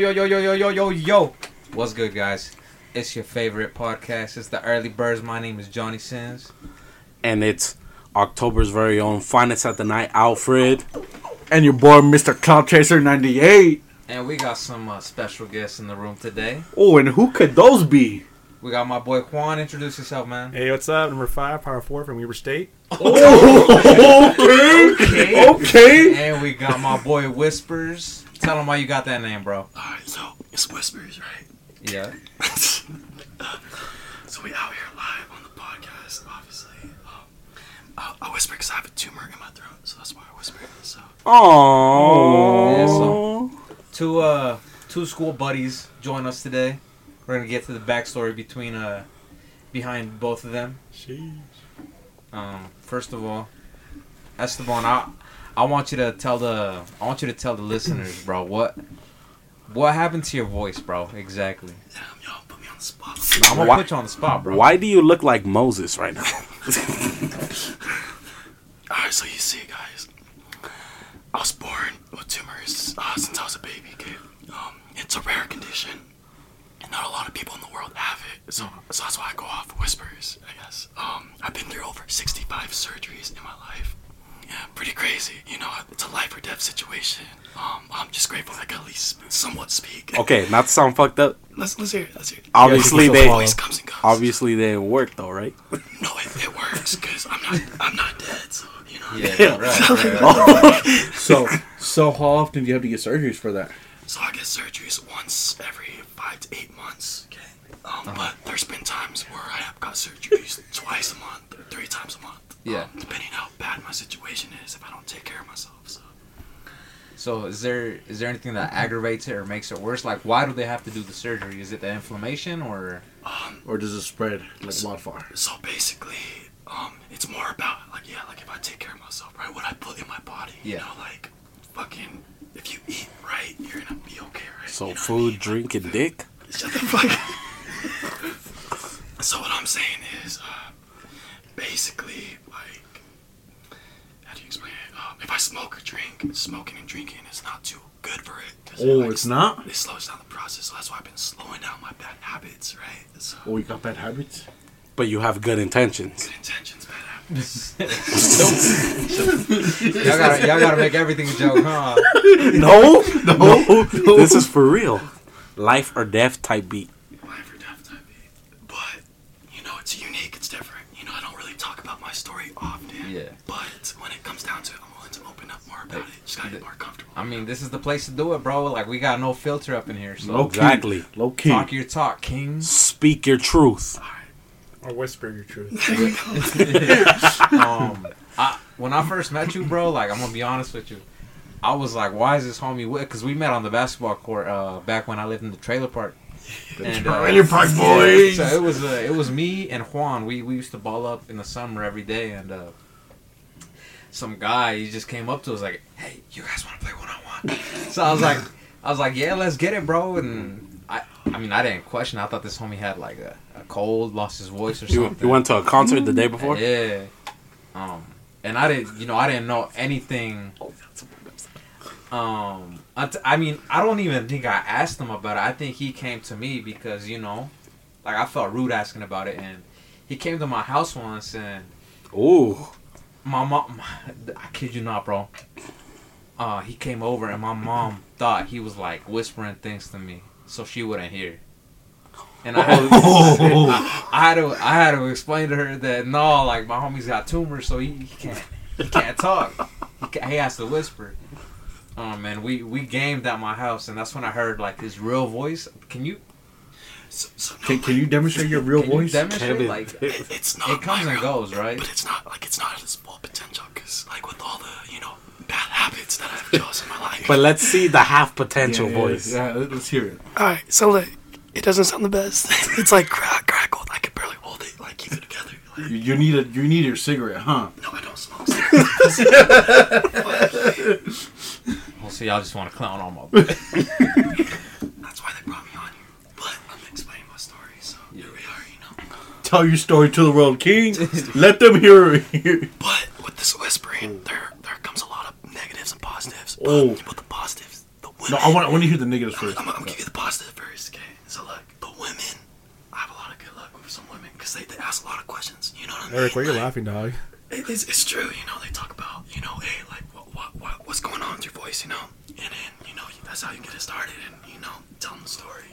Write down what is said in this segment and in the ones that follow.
yo, yo, yo, yo, yo, yo, yo. What's good, guys? It's your favorite podcast. It's the Early Birds. My name is Johnny Sins. And it's October's very own Finest at the Night, Alfred. And your boy, Mr. Cloud Chaser 98. And we got some uh, special guests in the room today. Oh, and who could those be? We got my boy Juan. Introduce yourself, man. Hey, what's up? Number five, power four from Weber State. Oh, okay. okay. okay. And we got my boy Whispers. Tell them why you got that name, bro. Alright, so it's Whispers, right? Yeah. so we out here live on the podcast, obviously. Um, I, I whisper because I have a tumor in my throat, so that's why I whisper. So Aww. Yeah, so- Two uh two school buddies join us today. We're gonna get to the backstory between uh behind both of them. Sheesh. Um, first of all, Esteban, I I want you to tell the I want you to tell the listeners, bro, what what happened to your voice, bro? Exactly. damn, y'all put me on the spot. I'm gonna Why- put you on the spot, bro. Why do you look like Moses right now? Alright, so you see, guys, I was born with tumors uh, since I was a baby. Okay, um, it's a rare condition, and not a lot of people in the world have it. So, so that's why I go off whispers. I guess. Um, I've been through over 65 surgeries in my life. Yeah, pretty crazy. You know, it's a life or death situation. Um, I'm just grateful I can at least somewhat speak. Okay, not to sound fucked up. let's let's hear it. Let's hear it. Obviously you they still Voice comes and goes. obviously they didn't work though, right? No, it, it works because I'm not I'm not dead. So you know. Yeah, right, right, right. So, so how often do you have to get surgeries for that? So I get surgeries once every five to eight months. Okay. Um, But there's been times where I have got surgeries twice a month three times a month. Yeah. Um, depending on how bad my situation is, if I don't take care of myself. So So is there is there anything that aggravates it or makes it worse? Like why do they have to do the surgery? Is it the inflammation or um, Or does it spread like wildfire? so basically, um, it's more about like yeah, like if I take care of myself, right? What I put in my body. You Yeah. know, like fucking if you eat right, you're gonna be okay, right? So You know what I food, mean? drink, and dick. Shut the fuck. so what I'm saying is, uh, basically, like, how do you explain it? Um, if I smoke or drink, smoking and drinking is not too good for it. 'cause it, Oh, like, it's not? It slows down the process, so that's why I've been slowing down my bad habits, right? So, Oh, you got bad habits? But you have good intentions. good intentions, bad habits. y'all gotta y'all gotta make everything a joke, huh? No, no, This is for real. Life or death type beat. Life or death type beat. But, you know, it's unique, it's different. You know, I don't really talk about my story often. Yeah. But when it comes down to it, I'm willing to open up more about it. Just gotta get more comfortable. I mean, this is the place to do it, bro. Like we got no filter up in here, so Low key. Exactly. Low key. talk your talk, kings. Speak your truth. Or whisper your truth. um, I, when I first met you, bro, like I'm gonna be honest with you, I was like, why is this homie with? Because we met on the basketball court uh, back when I lived in the trailer park. And, uh, Trailer Park Boys. So it was uh, it was me and Juan. We we used to ball up in the summer every day, and uh, some guy he just came up to us like, "Hey, you guys want to play one on one?" So I was like, I was like, "Yeah, let's get it, bro." And I I mean I didn't question. I thought this homie had like a, a cold, lost his voice or You, something. you went to a concert the day before. Yeah. Um, and I didn't, you know, I didn't know anything. Um, I, t- I mean, I don't even think I asked him about it. I think he came to me because you know, like I felt rude asking about it, and he came to my house once, and Ooh, my mom, I kid you not, bro. Uh, he came over, and my mom thought he was like whispering things to me, so she wouldn't hear. And I had, I, I had to I had to explain to her that no, like my homie's got tumors, so he, he can't he can't talk. He, ca he has to whisper. Um, and we we gamed at my house, and that's when I heard like his real voice. Can you So, so no, Can, can you demonstrate your real can you voice? demonstrate Kevin. like it- it's not. it comes my and real- goes, right? But it's not like it's not at its full potential because, like, with all the you know bad habits that I've chosen in my life. but let's see the half potential Yeah, voice. Yeah, let- let's hear it. all right, so like, it doesn't sound the best. it's like crack, crackled. I can barely hold it. Like keep it together. Like, You, you need a you need your cigarette, huh? no, I don't smoke. cigarettes. Well, see, y'all just want to clown on my. That's why they brought me on here. But I'm explaining my story, so here we are. You know. Tell your story to the world, King. Let them hear it. But with this whispering, there there comes a lot of negatives and positives. Oh. But Oh. with the positives, the women. No, I want I want to hear the negatives I'm, first. I'm, gonna give you the positive first, okay? So look, the women, I have a lot of good luck with some women because they, they ask a lot of questions. You know what I mean? Eric, why are you Like, laughing, dog? it- it's, it's true, you know. They talk about, you know, hey, like, what, what, what, what's going on with your voice, you know? And then, you know, that's how you get it started, and you know, tell them the story.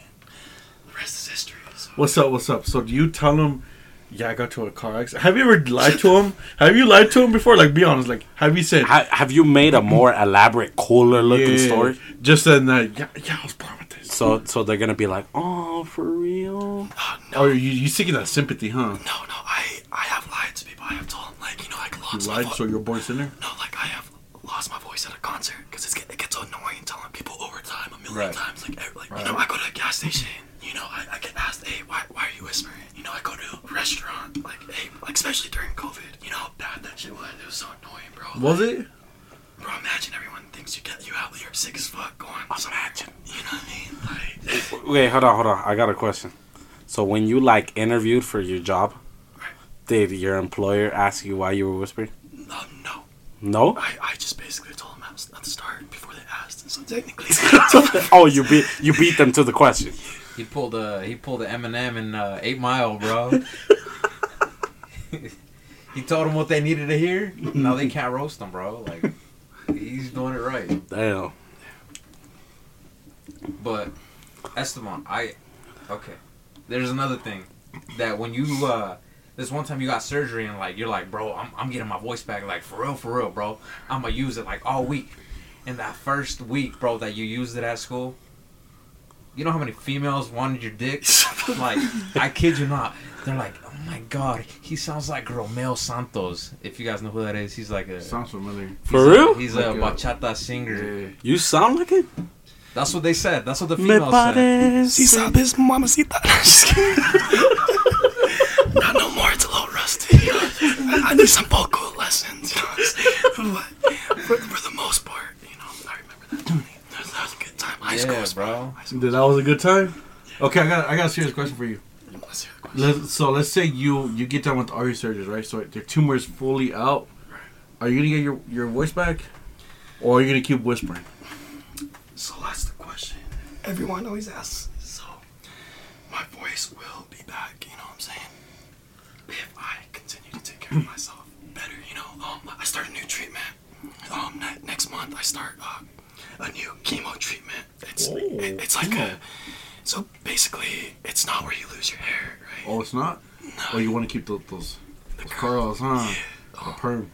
And the rest is history. So. What's up? What's up? So do you tell him? Yeah, I got to a car accident. Have you ever lied to him? Have you lied to him before? Like, be honest. Like, have you said? Ha- have you made a more elaborate, cooler looking Yeah, story? Just said that. Yeah, yeah, I was born with this. So, so they're gonna be like, "Oh, for real?" Uh, no, Oh, you you seeking that sympathy, huh? no, no. I, I have lied to people. I have told them, like, you know, I You lost my lied, voice. so you're a born sinner. No, like I have lost my voice at a concert because it gets annoying telling people over time a million Right. times. Like, every- like Right. you know, I go to a gas station. You know, I, I get asked, "Hey, why, why are you whispering?" You know, I go to a restaurant. Like, hey, like especially during COVID. You know how bad that shit was. It was so annoying, bro. Was Like, it? Bro, imagine everyone thinks you get you out. You're sick as fuck. Going. Imagine. You know what I mean? Like, Wait, hold on, hold on. I got a question. So, when you like interviewed for your job, did your employer ask you why you were whispering? no, no. No. I, I just basically told them at at the start before they asked. So technically, Oh, you beat you beat them to the question. He pulled a he pulled the Eminem in uh, Eight Mile, bro. he told them what they needed to hear. Now they can't roast him, bro. Like he's doing it right. Damn. But Esteban, I okay. There's another thing that when you uh this one time you got surgery and like you're like, bro, I'm I'm getting my voice back. Like for real, for real, bro. I'm gonna use it like all week. And that first week, bro, that you used it at school, you know how many females wanted your dick? like, I kid you not. They're like, oh my god, he sounds like Romeo Santos. If you guys know who that is, he's like a Sounds familiar. For he's a- real? he's Like a a- bachata singer. Yeah. You sound like it. That's what they said. That's what the Me females said. parece. Si sabes, mamacita. Not no more. It's a little rusty. I, I need some vocal lessons. You know what I'm saying? But for, for the most part, you know, I remember that. Tony. That was, that was a good time. High school Yeah, bro. High school. Dude, that was a good time. Okay, I got I got a serious question for you. Let's hear the question. Let's, so let's say you you get done with all your surgeries, right? So your tumor is fully out. Are you gonna get your your voice back, or are you gonna keep whispering? So that's the question everyone always asks. So my voice will be back. You know what I'm saying? If I continue to take care of myself better, you know. Um, I start a new treatment. Um, ne- next month I start uh, a new chemo treatment. It's Oh, it- it's like chemo. a. So basically, it's not where you lose your hair, right? Oh, it's not. Oh, you want to keep those those, those curls, huh? The perm.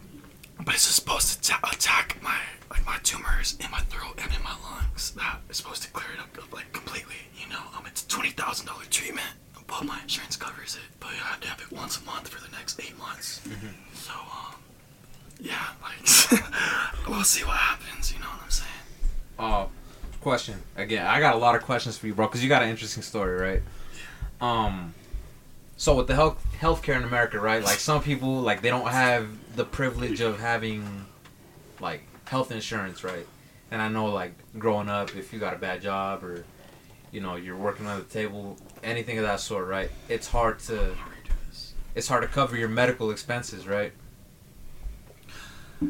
But it's supposed to ta- attack my like my tumors in my throat and in my lungs. That is supposed to clear it up like completely. You know, um, it's twenty thousand dollar treatment, but my insurance covers it. But I have to have it once a month for the next eight months. So, um, yeah, like we'll see what happens. You know what I'm saying? Uh, question again. I got a lot of questions for you, bro, because you got an interesting story, right? Um, so with the health healthcare in America, right? Like some people, like they don't have the privilege of having like health insurance, right? And I know, like growing up, if you got a bad job or you know you're working on the table, anything of that sort, right? It's hard to it's hard to cover your medical expenses, right?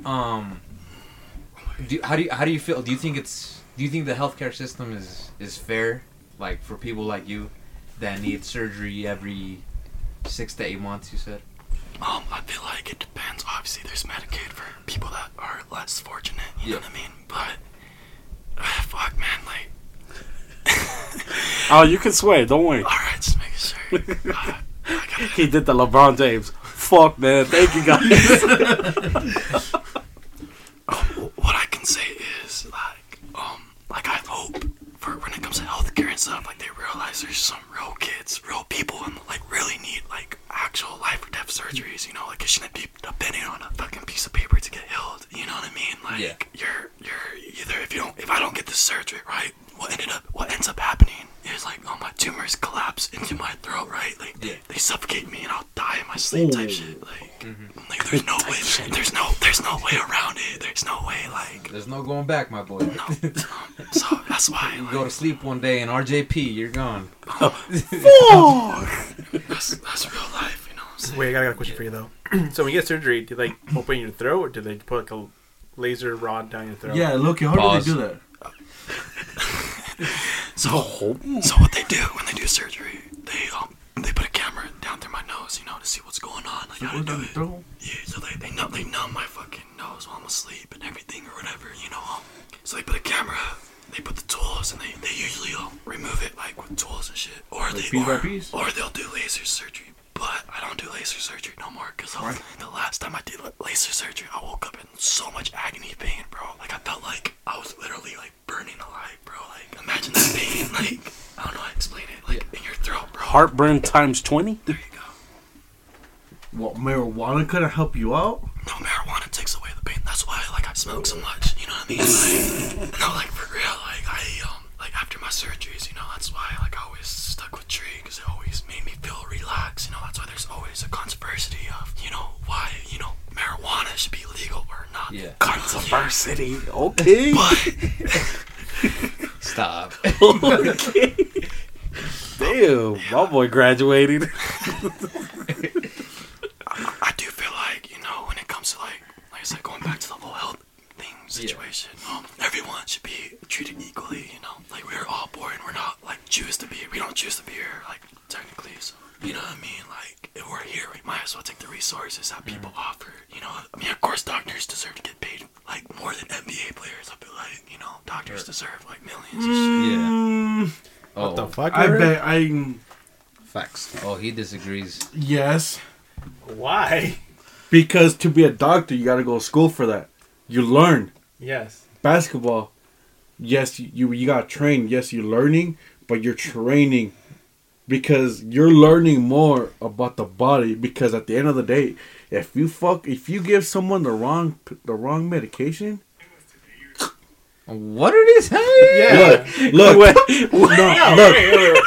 Um, do, how do you how do you feel? Do you think it's do you think the healthcare system is is fair, like for people like you that need surgery every six to eight months? You said. Um, I feel like it depends. Obviously, there's Medicaid for people that are less fortunate. You know Yeah. what I mean? But uh, fuck, man, like. Oh, you can swear. Don't worry. All right, just making sure. Uh, He did the LeBron James. Fuck, man. Thank you, guys. what I can say is like, um, like I hope for when it comes to healthcare and stuff, like they realize there's some real kids, real people, and like really need like actual life or death surgeries. You know, like it shouldn't be depending on a fucking piece of paper to get healed. You know what I mean? Like Yeah. you're you're either if you don't if I don't get the surgery right, what ended up what ends up happening is like oh my tumors collapse into my throat, right? Like Yeah. they, suffocate me and I'll die in my sleep type shit. Like mm-hmm. like there's no way there's no there's no way around it. There's no way like There's no going back, my boy. no. so that's why You like, go to sleep one day and RJP, you're gone. that's, that's real life, you know what I'm saying? Wait, I got, I got a question for you though. so when you get surgery, do they open your throat or do they put like a laser rod down your throat? Yeah, Loki, how Pause. do they do that? So, so what they do when they do surgery, they um they put a camera down through my nose, you know, to see what's going on, like how to do it. Yeah, so they they numb, they numb my fucking nose while I'm asleep and everything or whatever, you know. Um, so they put a camera, they put the tools, and they they usually um, remove it like with tools and shit, or they piece by or, piece? or they'll do laser surgery. But I don't do laser surgery no more because the last time I did laser surgery, I woke up in so much agony pain, bro. Like I felt like I was literally like burning alive, bro. Like imagine that pain, like I don't know how to explain it, like in your throat, bro. Heartburn times 20? There you go. Well, marijuana couldn't help you out. No, marijuana takes away the pain. That's why like I smoke so much. You know what I mean? Like, no, like for real. Like I um like after my surgeries, you know, that's why like I always stuck with tree because it always made me feel relaxed. You know, that's why there's always a controversy of you know why you know marijuana should be legal or not. Yeah. Controversy. Okay. But Stop. Damn, my boy graduated. I do feel like you know when it comes to like like going back to the whole health thing situation, um, everyone should be treated equally. You know, like we're all born, we're not like choose to be. We don't choose to be here, like technically. So you know what I mean? Like if we're here, we might as well take the resources that people offer. You know, I mean, of course, doctors deserve to get paid like more than NBA players. I feel like you know, doctors deserve like millions. And shit. yeah. Mm, Oh, What the fuck? I bet I. Facts. oh, he disagrees. Yes. Why? Because to be a doctor, you gotta go to school for that. You learn Yes. basketball. Yes, you you got trained. Yes, you're learning, but you're training because you're learning more about the body. Because at the end of the day, if you fuck, if you give someone the wrong the wrong medication, What did he say? Yeah. look, look, No, no, look, wait, wait, wait.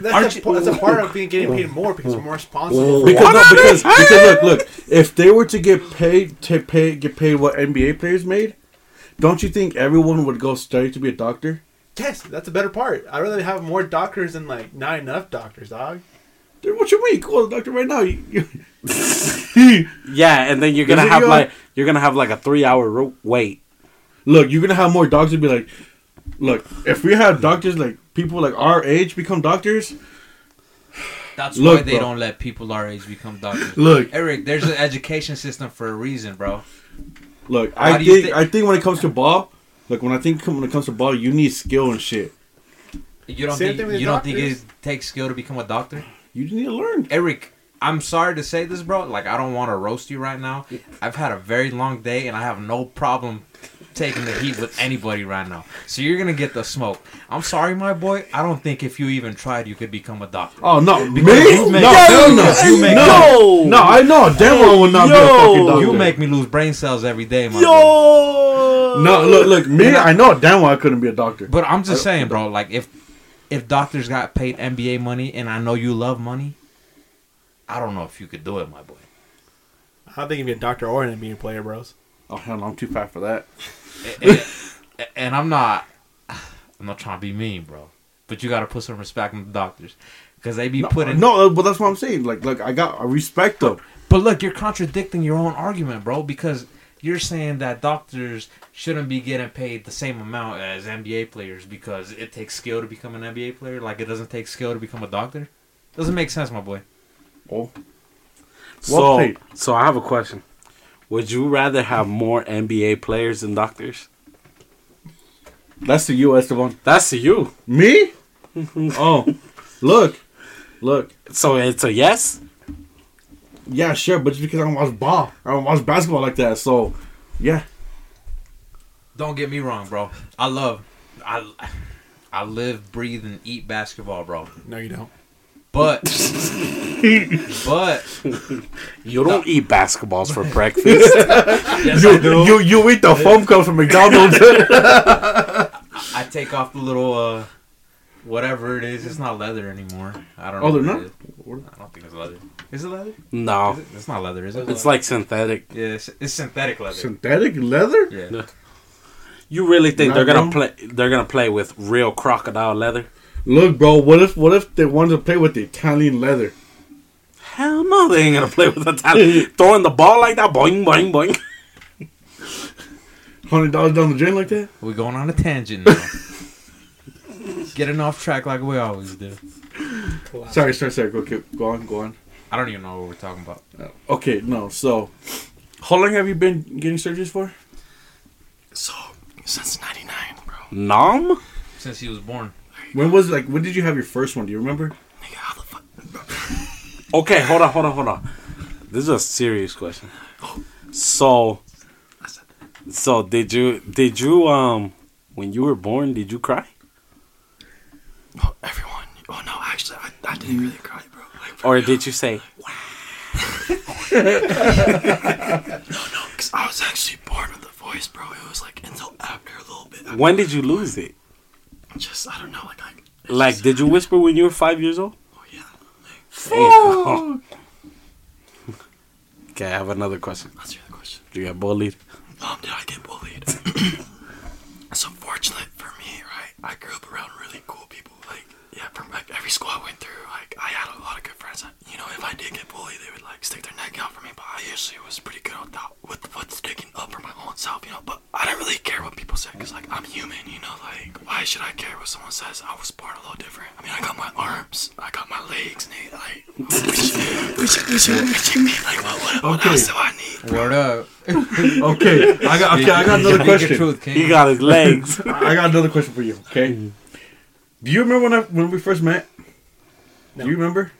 That's, Aren't a, you- that's a part of being getting paid more because you're more responsible. because no, because because look, look, if they were to get paid to pay get paid what NBA players made, don't you think everyone would go study to be a doctor? yes, that's a better part. I'd rather have more doctors than like not enough doctors, dog. Dude, what you mean? Call the doctor right now. You, you- Yeah, and then you're gonna Is it have your- like you're gonna have like a three hour wait. look, you're gonna have more doctors be like, look, if we have doctors like people like our age become doctors, That's Look, why they bro. don't let people our age become doctors. look, Eric, there's an education system for a reason, bro. look. How I think thi- I think when it comes to ball, like when I think when it comes to ball, you need skill and shit. You don't Same think you don't think it takes skill to become a doctor? You need to learn. Eric, I'm sorry to say this, bro. Like, I don't want to roast you right now. I've had a very long day, and I have no problem taking the heat with anybody right now. So you're gonna get the smoke. I'm sorry, my boy. I don't think if you even tried, you could become a doctor. Oh no, me? you make- no, hell no, you make- no, no. I know damn well I will not be a fucking doctor. You make me lose brain cells every day, my boy. Yo. no. Look, look. Me, I know damn well I couldn't be a doctor. But I'm just saying, bro. Like, if if doctors got paid NBA money, and I know you love money, I don't know if you could do it, my boy. I don't think you'd be a doctor or an NBA player, bros. Oh hell no, I'm too fat for that. And, and I'm not, I'm not trying to be mean, bro. But you got to put some respect on the doctors, because they be No, putting. no, uh, but that's what I'm saying. Like, like I got I respect them. But look, you're contradicting your own argument, bro. Because you're saying that doctors shouldn't be getting paid the same amount as NBA players because it takes skill to become an NBA player. Like it doesn't take skill to become a doctor. Doesn't make sense, my boy. Oh, So, Well played. so I have a question. Would you rather have more NBA players than doctors? that's the U.S. Devon. That's to you. Me? oh, look, look. So it's a yes. Yeah, sure, but just because I don't watch ball, I don't watch basketball like that. So, yeah, Don't get me wrong, bro. I love, I, I live, breathe, and eat basketball, bro. No, you don't. But, but You don't eat basketballs for breakfast. yes, you, I do. you you eat the foam cups from McDonald's. I take off the little uh whatever it is. It's not leather anymore. I don't know. Oh, they're not? I don't think it's leather. Is it leather? no, it? It's not leather, is it? it's like synthetic. yeah, it's, it's synthetic leather. Synthetic leather? yeah. You really think Not they're gonna wrong. play? They're gonna play with real crocodile leather? Look, bro. What if what if they wanted to play with the Italian leather? Hell no, they ain't gonna play with the talent. Throwing the ball like that, boing, boing, boing. Hundred dollars down the drain like that? We're going on a tangent now. Getting off track like we always do. Sorry, sorry, sorry. Go, keep, go on, go on. I don't even know what we're talking about. Uh, okay, no. So, how long have you been getting surgeries for? So since '99, bro. Nom? Since he was born. When was like? When did you have your first one? Do you remember? Nigga, how the fuck? Okay, hold on, hold on, hold on. This is a serious question. So, so did you did you um when you were born did you cry? Oh, everyone. Oh no, actually, I, I didn't really cry, bro. Like, Or did you say No, no, because I was actually born with a voice, bro. It was like until after a little bit. when did you lose it? Just I don't know, like I. Like just- did you whisper when you were five years old? Oh yeah. Damn. Okay, I have another question. That's the other question. Do you get bullied? Um, did I get bullied? it's unfortunate for me, right? I grew up around really cool. Like, from like every school I went through, like I had a lot of good friends. You know, if I did get bullied, they would like stick their neck out for me. But I usually was pretty good with that, with with sticking up for my own self. You know, but I don't really care what people say because like I'm human. You know, like why should I care what someone says? I was born a little different. I mean, I got my arms, I got my legs, and they, like which, which, which, which, which, like what, what, what Okay. else do I need? Word up. Okay, I got. Okay, I got another question. truth, King. He got his legs. I got another question for you. Okay. Mm-hmm. Do you remember when I when we first met? No. Do you remember?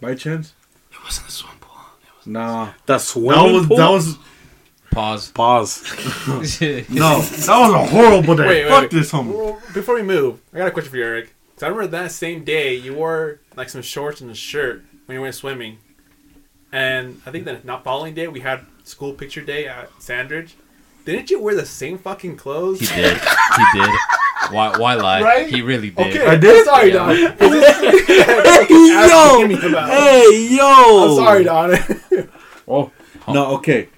By chance? It wasn't a swim pool. It Nah. The That swimming was pool? that was Pause. Pause. no. That was a horrible day. Wait, wait, Fuck wait. this homie. Before we move, I got a question for you, Eric. So I remember that same day you wore like some shorts and a shirt when you went swimming, and I think the not following day we had school picture day at Sandridge. Didn't you wear the same fucking clothes? He did. He did. Why? Why lie? Right? He really did. Okay, I did? Sorry, Yeah. Don. Hey yo! asking me about it. Hey yo! I'm sorry, Don. Oh. oh no. Okay.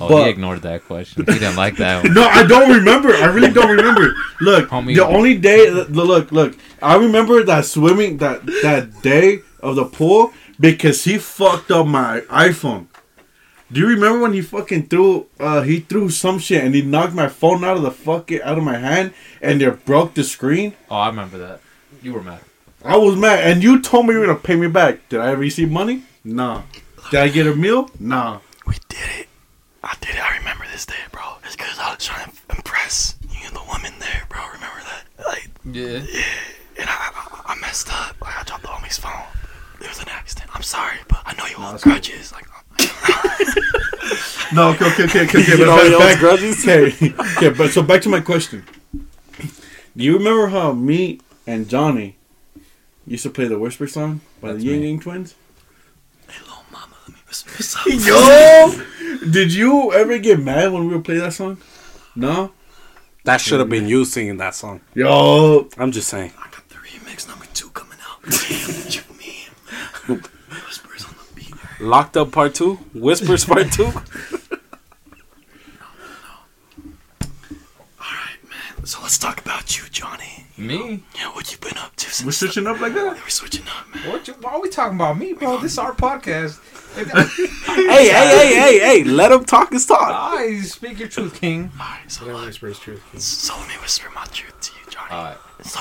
Oh, But- he ignored that question. He didn't like that one. No, I don't remember. I really don't remember. Look, Homie. the only day. Look, look. I remember that swimming that that day of the pool because he fucked up my iPhone. Do you remember when he fucking threw? Uh, he threw some shit and he knocked my phone out of the fucking out of my hand and it broke the screen. Oh, I remember that. You were mad. I was mad, and you told me you were gonna pay me back. Did I ever receive money? Nah. Did I get a meal? Nah. We did it. I did it. I remember this day, bro. It's because I was trying to impress you and the woman there, bro. Remember that? Like, Yeah. Yeah. and I, I, I messed up. Like, I dropped the homie's phone. It was an accident. I'm sorry, but I know you hold grudges. Like, No. Okay. Okay. Okay. Okay. okay but back- back- grudges? Okay. Okay. But so back to my question. Do you remember how me and Johnny used to play the Whisper song by That's the Ying me. Yang Twins? hey, little mama, let me whisper what's up. Yo, did you ever get mad when we would play that song? No. That should have been you singing that song. Yo, I'm just saying. I got the remix number two coming out. Damn, what you mean? Whispers on the beat. Locked Up Part 2? Whispers Part 2? Alright, man. So let's talk about you, Johnny. Me? Yeah, what you been up to since we're switching up like that. we're switching up, man. What? You, why are we talking about me, bro? This is our podcast. hey, hey, hey, hey, hey, let him talk his talk. I speak your truth, King. Alright, so, I don't whisper his truth. so let me whisper my truth to you, Johnny. Alright. So,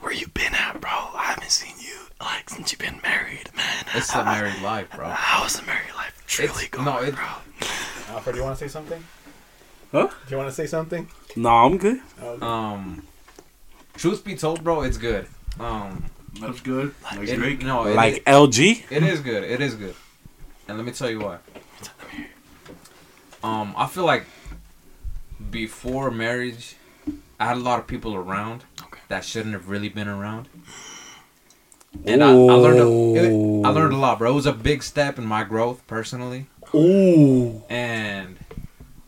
where you been at, bro? I haven't seen you like since you've been married, man. It's a married life, bro. How's the married life truly It's- going, no, it- bro? Alfred, do you want to say something? Huh? Do you want to say something? No, I'm good. Oh, Um, truth be told, bro, it's good. Um, That's good. Like it, Drake. no, it, Like it, LG? it is good. It is good. And let me tell you why. Um, I feel like before marriage, I had a lot of people around Okay. that shouldn't have really been around. And I, I learned a, it- I learned a lot, bro. It was a big step in my growth personally, Ooh. and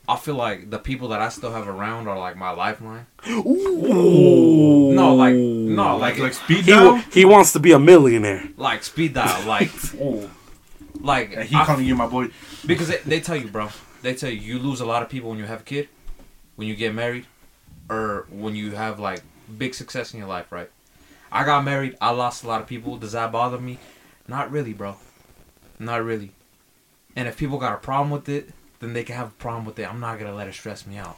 I feel like the people that I still have around are like my lifeline. Ooh. No, like no, like Like like speed He, dial. he wants to be a millionaire. like speed dial, like like And he I- calling you my boy. because they, they tell you, bro. They tell you you lose a lot of people when you have a kid, when you get married, or when you have like big success in your life, right? I got married. I lost a lot of people. Does that bother me? Not really, bro. Not really. And if people got a problem with it, then they can have a problem with it. I'm not gonna let it stress me out.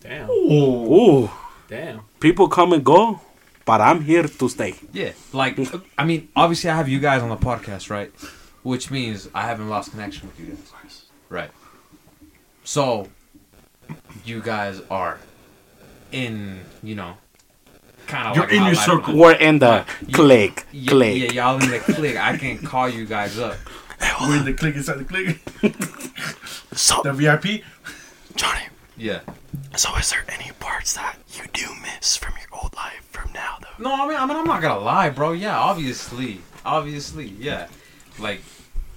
damn. Oh. Ooh. Damn. People come and go. but I'm here to stay. Yeah, like I mean, obviously I have you guys on the podcast, right? Which means I haven't lost connection with you guys, right? So, you guys are in, you know, kind of You're like in how your life- circle. We're in the You- click, Yeah, click. yeah, y'all in the click. I can call you guys up. We're in the click inside the click. So, the VIP. Johnny, Yeah. so is there any parts that you do miss from your old life from now, though? No, I mean, I mean, I'm not gonna lie, bro. Yeah, obviously, obviously, yeah. Like,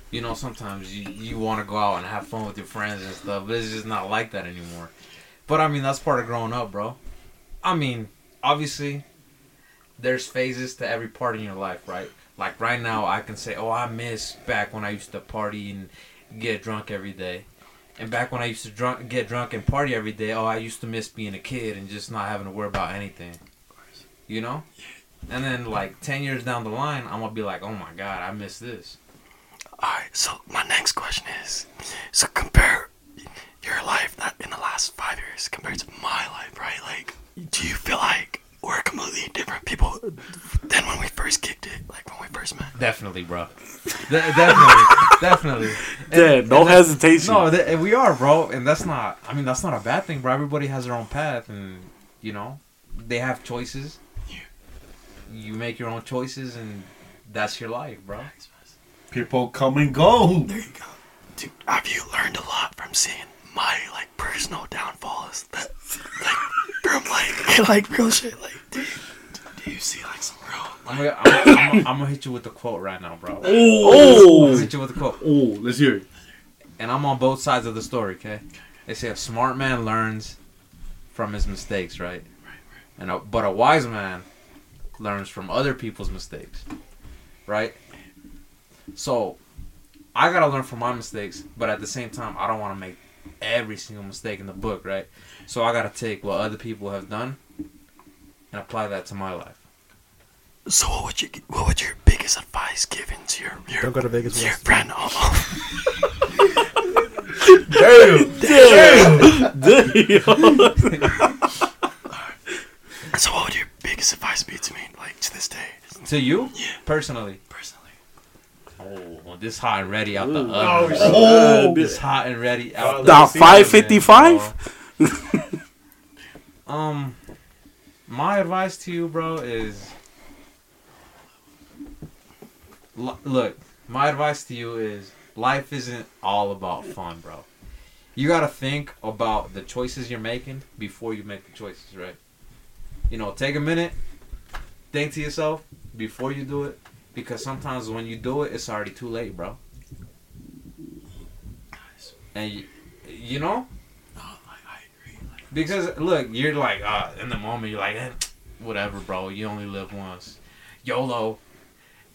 you know, sometimes you you want to go out and have fun with your friends and stuff, but it's just not like that anymore. But I mean, that's part of growing up, bro. I mean, obviously, there's phases to every part in your life, right? Like right now, I can say, oh, I miss back when I used to party and get drunk every day. And back when I used to drunk, get drunk and party every day, oh, I used to miss being a kid and just not having to worry about anything. You know? And then like ten years down the line, I'm gonna be like, oh my god, I miss this. Alright, so my next question is so compare your life that in the last five years compared to my life, right? Like, do you feel like we're completely different people than when we first kicked it, like when we first met? Definitely, bro. De- definitely, definitely. Yeah, no hesitation. No, th- we are, bro, and that's not. I mean, that's not a bad thing, bro. Everybody has their own path, and you know, they have choices. You make your own choices, and that's your life, bro. People come and go. There you go. Dude, have you learned a lot from seeing my like personal downfalls? That like from like like real shit. Like, dude, do you see like some real I'm like? gonna, I'm, I'm, I'm gonna hit you with the quote right now, bro. I'm Oh, gonna hit you with the quote, Oh, let's hear it. and I'm on both sides of the story. Okay, they say a smart man learns from his mistakes, right? And a, but a wise man learns from other people's mistakes, right? So I gotta learn from my mistakes, but at the same time, I don't want to make every single mistake in the book, right? So I gotta take what other people have done and apply that to my life. So what would you what would your biggest advice given to your your, Don't go to Vegas your us. friend? Oh, oh. So what would your biggest advice be to me, like to this day, To you, Yeah. personally. personally? Oh, this hot and ready out the Oh, oven. shit. Oh, this hot and ready out The oven, 555? um, my advice to you, bro, is L- look. My advice to you is life isn't all about fun, bro. You gotta think about the choices you're making before you make the choices, right? You know, take a minute, think to yourself before you do it, because sometimes when you do it, it's already too late, bro. And you, you know, No, I, I agree. Like, because look, you're like, uh, in the moment, you're like, eh, whatever, bro. You only live once, YOLO.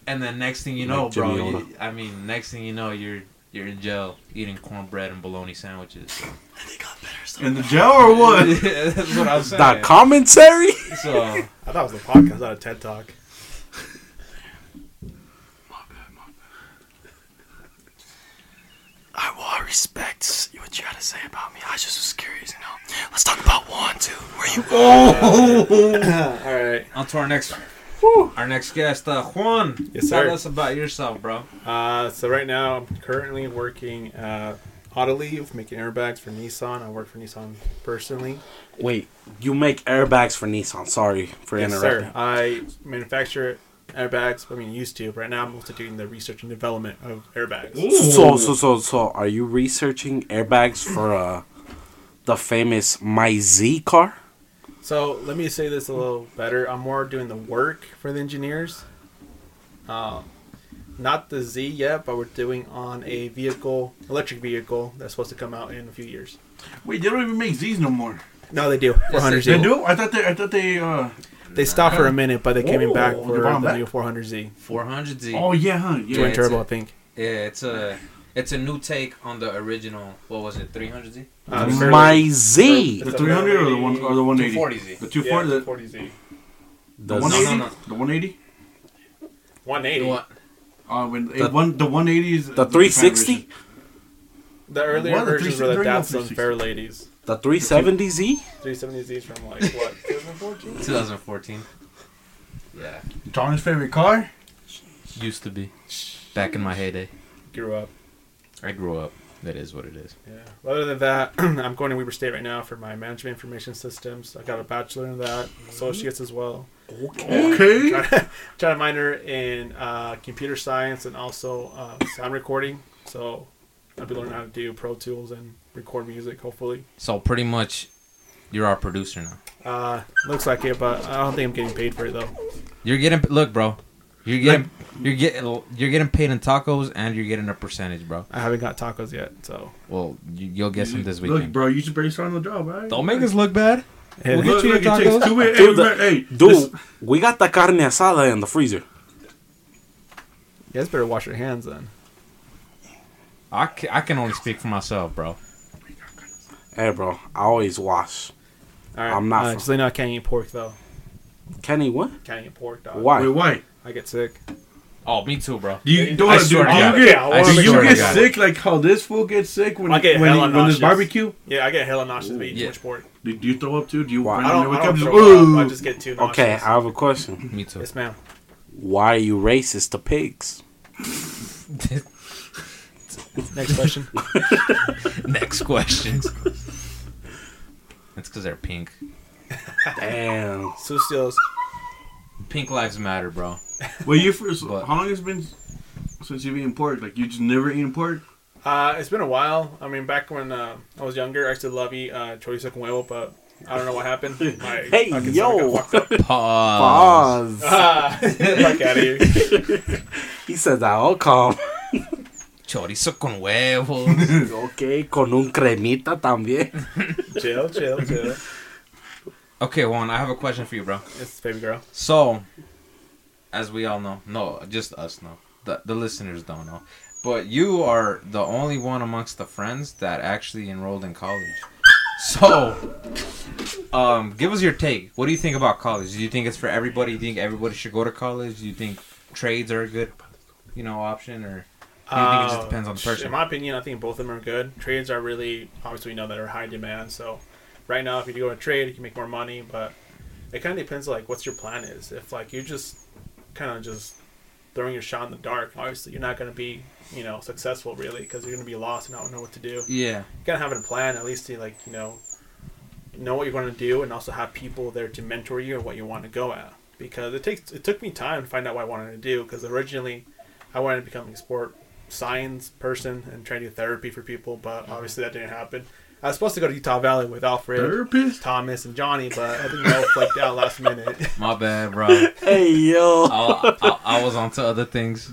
And then next thing you know, Like bro, you, I mean, next thing you know, you're you're in jail eating cornbread and bologna sandwiches. and they got better stuff. In the jail or what? That's what I'm saying. the commentary? so I thought it was a podcast, not a TED Talk. My bad, my bad. I, well, I respect what you had to say about me. I was just was curious, you know. Let's talk about one, too. Where you All right. on to our next our next guest, uh, Juan. Yes, sir. Tell us about yourself, bro. Uh, so right now, I'm currently working at Autoliv, making airbags for Nissan. I work for Nissan personally. Wait, you make airbags for Nissan. Sorry for Yes, interrupting. sir. I manufacture airbags. I mean, used to. Right now, I'm also doing the research and development of airbags. So, so, so, so, are you researching airbags for uh, the famous My Z car? So let me say this a little better. I'm more doing the work for the engineers. Uh, not the Z yet, but we're doing on a vehicle, electric vehicle that's supposed to come out in a few years. Wait, they don't even make Z's no more. No, they do. 400Z. They do? I thought they. I thought they. uh They stopped for a minute, but they came in back Oh, for they brought 'em the back? new 400Z. 400Z. Oh yeah, huh? Yeah. Twin it's turbo, a- I think. Yeah, it's a it's a new take on the original. What was it? 300Z. Uh. My Z. The 300 or the one or the 180? 240Z. The Yeah, 240. the 40Z. the The 180. no, no. The 180. 180. What? Uh, when The- the one the 180 is The 360? The earlier What, the versions were the 360? Datsun Fair Ladies. The 370Z? 370Zs from like what? 2014? 2014. Yeah, Johnny's favorite car? used to be. Back in my heyday, Grew up. I grew up. That is what it is. Yeah. Other than that, I'm going to Weber State right now for my management information systems. I got a bachelor in that, associates as well. Okay. Trying to, trying to minor in uh, computer science and also uh, sound recording. So I'll be learning how to do Pro Tools and record music. Hopefully, So pretty much, you're our producer now. Uh, looks like it, but I don't think I'm getting paid for it though. You're getting look, bro. You're getting you're getting you're getting paid in tacos and you're getting a percentage, bro. I haven't got tacos yet, so Well, you, you'll get some this Look, weekend. bro, you should barely started on the job, right? Don't make us look bad. Hey, We'll Look, get you look, your tacos. two minutes. Dude, the- hey, Dude, this- we got the carne asada in the freezer. you guys better wash your hands then. I can, I can only speak for myself, bro. Hey, bro, I always wash. All right, I'm not Uh, from- just let you know I can't eat pork though. Kenny, what? Can't eat pork, dog. Why? Wait, why? I get sick. Oh, me too, bro. Do you, I do, do, do swear to you get, Yeah, I I do you get God. sick like how this fool gets sick when I get when, he, when there's barbecue? Yeah, I get hella nauseous if I eat Yeah. too much pork. Do, do you throw up too? Do you Why? when I you don't, wake I don't just, throw up. "Ooh." I just get too nauseous. Okay, I have a question. Me too. Yes, ma'am. Why are you racist to pigs? Next question. Next question. It's because they're pink. Damn. Sucios. Pink lives matter, bro. Well, you first. But- How long has it been since you've eaten pork? Like you just never eaten pork? Uh, it's been a while. I mean, back when uh, I was younger, I used to love eat uh, chorizo con huevo, but I don't know what happened. My Hey, fucking yo. got fucked up. Pause. Pause. Ah, fuck out of here. He said that all calm. Chorizo con huevos. okay, con un cremita también. Chill, chill, chill. okay, Juan, I have a question for you, bro. It's baby girl. So, as we all know, no, just us know. The the listeners don't know. But you are the only one amongst the friends that actually enrolled in college. So, um, give us your take. What do you think about college? Do you think it's for everybody? Do you think everybody should go to college? Do you think trades are a good, you know, option, or do you think it just Uh, depends on the person? In my opinion, I think both of them are good. Trades are really, obviously, we know that are high demand. So, right now, if you go to trade, you can make more money. But it kind of depends, like, what's your plan is. If, like, you're just kind of just throwing your shot in the dark, obviously, you're not going to be, you know, successful, really, because you're going to be lost and not know what to do. Yeah, You got to have a plan, at least to, like, you know, know what you're going to do and also have people there to mentor you and what you want to go at. Because it takes, it took me time to find out what I wanted to do. Because originally, I wanted to become a sport science person and try to do therapy for people, but mm-hmm. obviously that didn't happen. I was supposed to go to Utah Valley with Alfred, Therapist? Thomas, and Johnny, but I didn't know flaked out last minute. my bad, bro. Hey, yo. I, I, I was on to other things.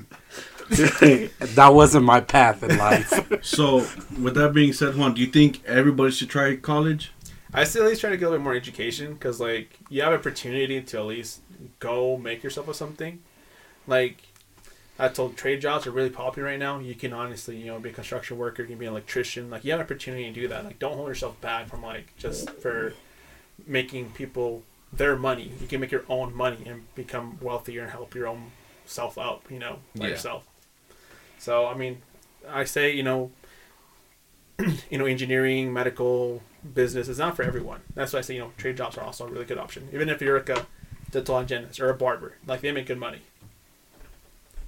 that wasn't my path in life. So, with that being said, Juan, do you think everybody should try college? I still at least try to get a little bit more education because, like, you have opportunity to at least go make yourself of something. Like, I told trade jobs are really popular right now. You can honestly, you know, be a construction worker, you can be an electrician. Like, you have an opportunity to do that. Like, don't hold yourself back from like just for making people their money. You can make your own money and become wealthier and help your own self out. You know, by Yeah. yourself. So, I mean, I say, you know, you know, engineering, medical, business is not for everyone. That's why I say, you know, trade jobs are also a really good option. Even if you're like a dental hygienist or a barber, like they make good money.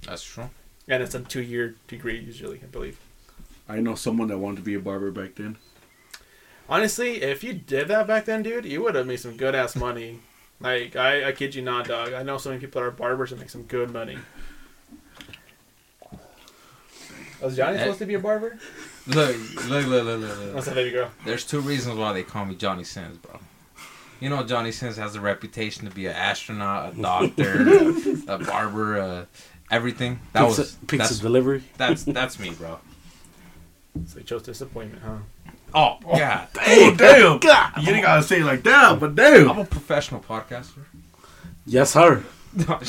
That's true. And it's a two year degree usually, I believe. I know someone that wanted to be a barber back then. Honestly, if you did that back then, dude, you would have made some good ass money. Like I, I kid you not, dog. I know so many people that are barbers that make some good money. Was Johnny Eh. supposed to be a barber? Look, look, look, look, look, look. That's a baby girl. There's two reasons why they call me Johnny Sins, bro. You know, Johnny Sins has a reputation to be an astronaut, a doctor, a, a barber, uh, everything. That pizza, was pizza that's, delivery. that's that's me, bro. So he chose disappointment, huh? Oh God, Oh, damn! God, You didn't gotta say it like that, but damn! I'm a professional podcaster. Yes, sir. No,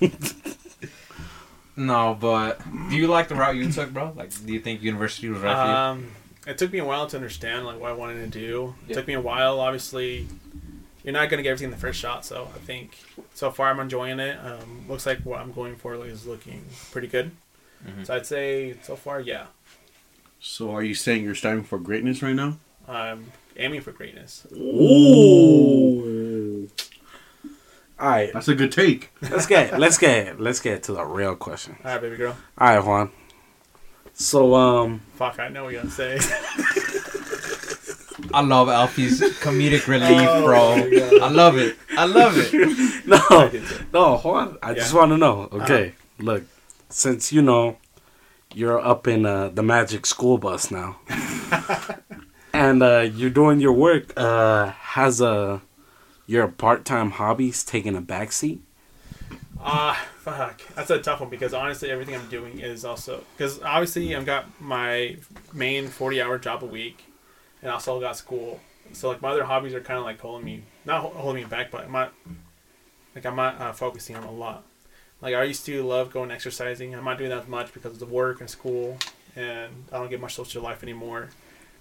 no, but do you like the route you took, bro? Like, do you think university was right for you? Um, it took me a while to understand like what I wanted to do. It Yeah. took me a while. Obviously, you're not gonna get everything the first shot. So I think so far I'm enjoying it. Um, looks like what I'm going for is looking pretty good. Mhm. So I'd say so far, yeah, So, are you saying you're striving for greatness right now? I'm aiming for greatness. Ooh. All right, That's a good take. let's get let's get let's get to the real question. All right, baby girl. All right, Juan. So um, Fuck, I know what you're gonna say. I love Alfie's comedic relief, Oh bro. I love it. I love it. no, no, hold on. Juan. I just want to know. Okay, look, since you know you're up in uh, the magic school bus now, and uh, you're doing your work, uh, has uh, your part-time hobbies taken a backseat? Ah, fuck. That's a tough one because honestly, everything I'm doing is also because obviously I've got my main 40 hour job a week, and I also got school. So like my other hobbies are kind of like holding me, not holding me back, but I'm not like I'm not uh, focusing on a lot. Like I used to love going exercising. I'm not doing that as much because of the work and school, and I don't get much social life anymore.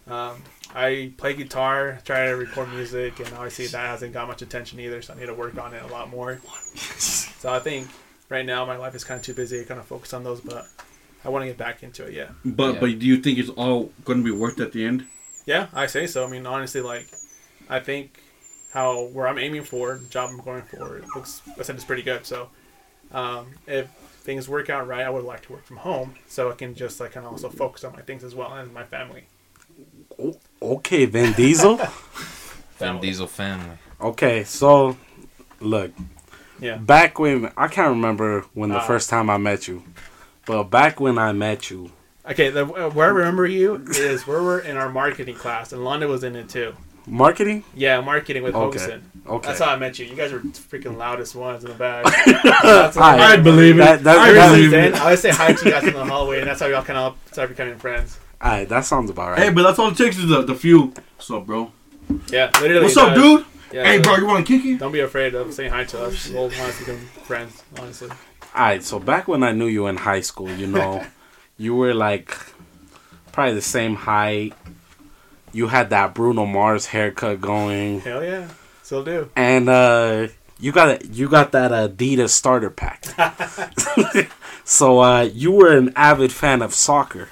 Um, I play guitar, try to record music, and obviously that hasn't got much attention either. So I need to work on it a lot more. So I think right now my life is kind of too busy to kind of focus on those, but I want to get back into it. Yeah, But Yeah. but do you think it's all going to be worth it at the end? Yeah, I say so. I mean, honestly, like I think how where I'm aiming for, the job I'm going for, it looks I said it's pretty good. So um, if things work out right, I would like to work from home so I can just like kind of also focus on my things as well and my family. Okay, Vin Diesel. Vin Diesel family. okay, so look, Yeah. back when I can't remember when the Uh. first time I met you, but back when I met you, Okay, the, uh, where I remember you is where we're in our marketing class, and Londa was in it too. marketing. Yeah, marketing with Okay. Hogeson. Okay, That's how I met you. You guys were freaking loudest ones in the back. That's I- I believe it. That- that- I that- believe it. I always say hi to you guys in the hallway, and that's how we all kind of started becoming friends. Alright, that sounds about right. Hey, but that's all it takes is the, the few. What's up, bro? Yeah, literally. What's up, dude? Yeah, hey, so bro, you want to kick it? Don't be afraid of saying hi to us. We'll want to become friends, honestly. Alright, so back when I knew you in high school, you know, you were like probably the same height. You had that Bruno Mars haircut going, Hell yeah, still do. and uh, you got you got that Adidas starter pack. so uh, you were an avid fan of soccer.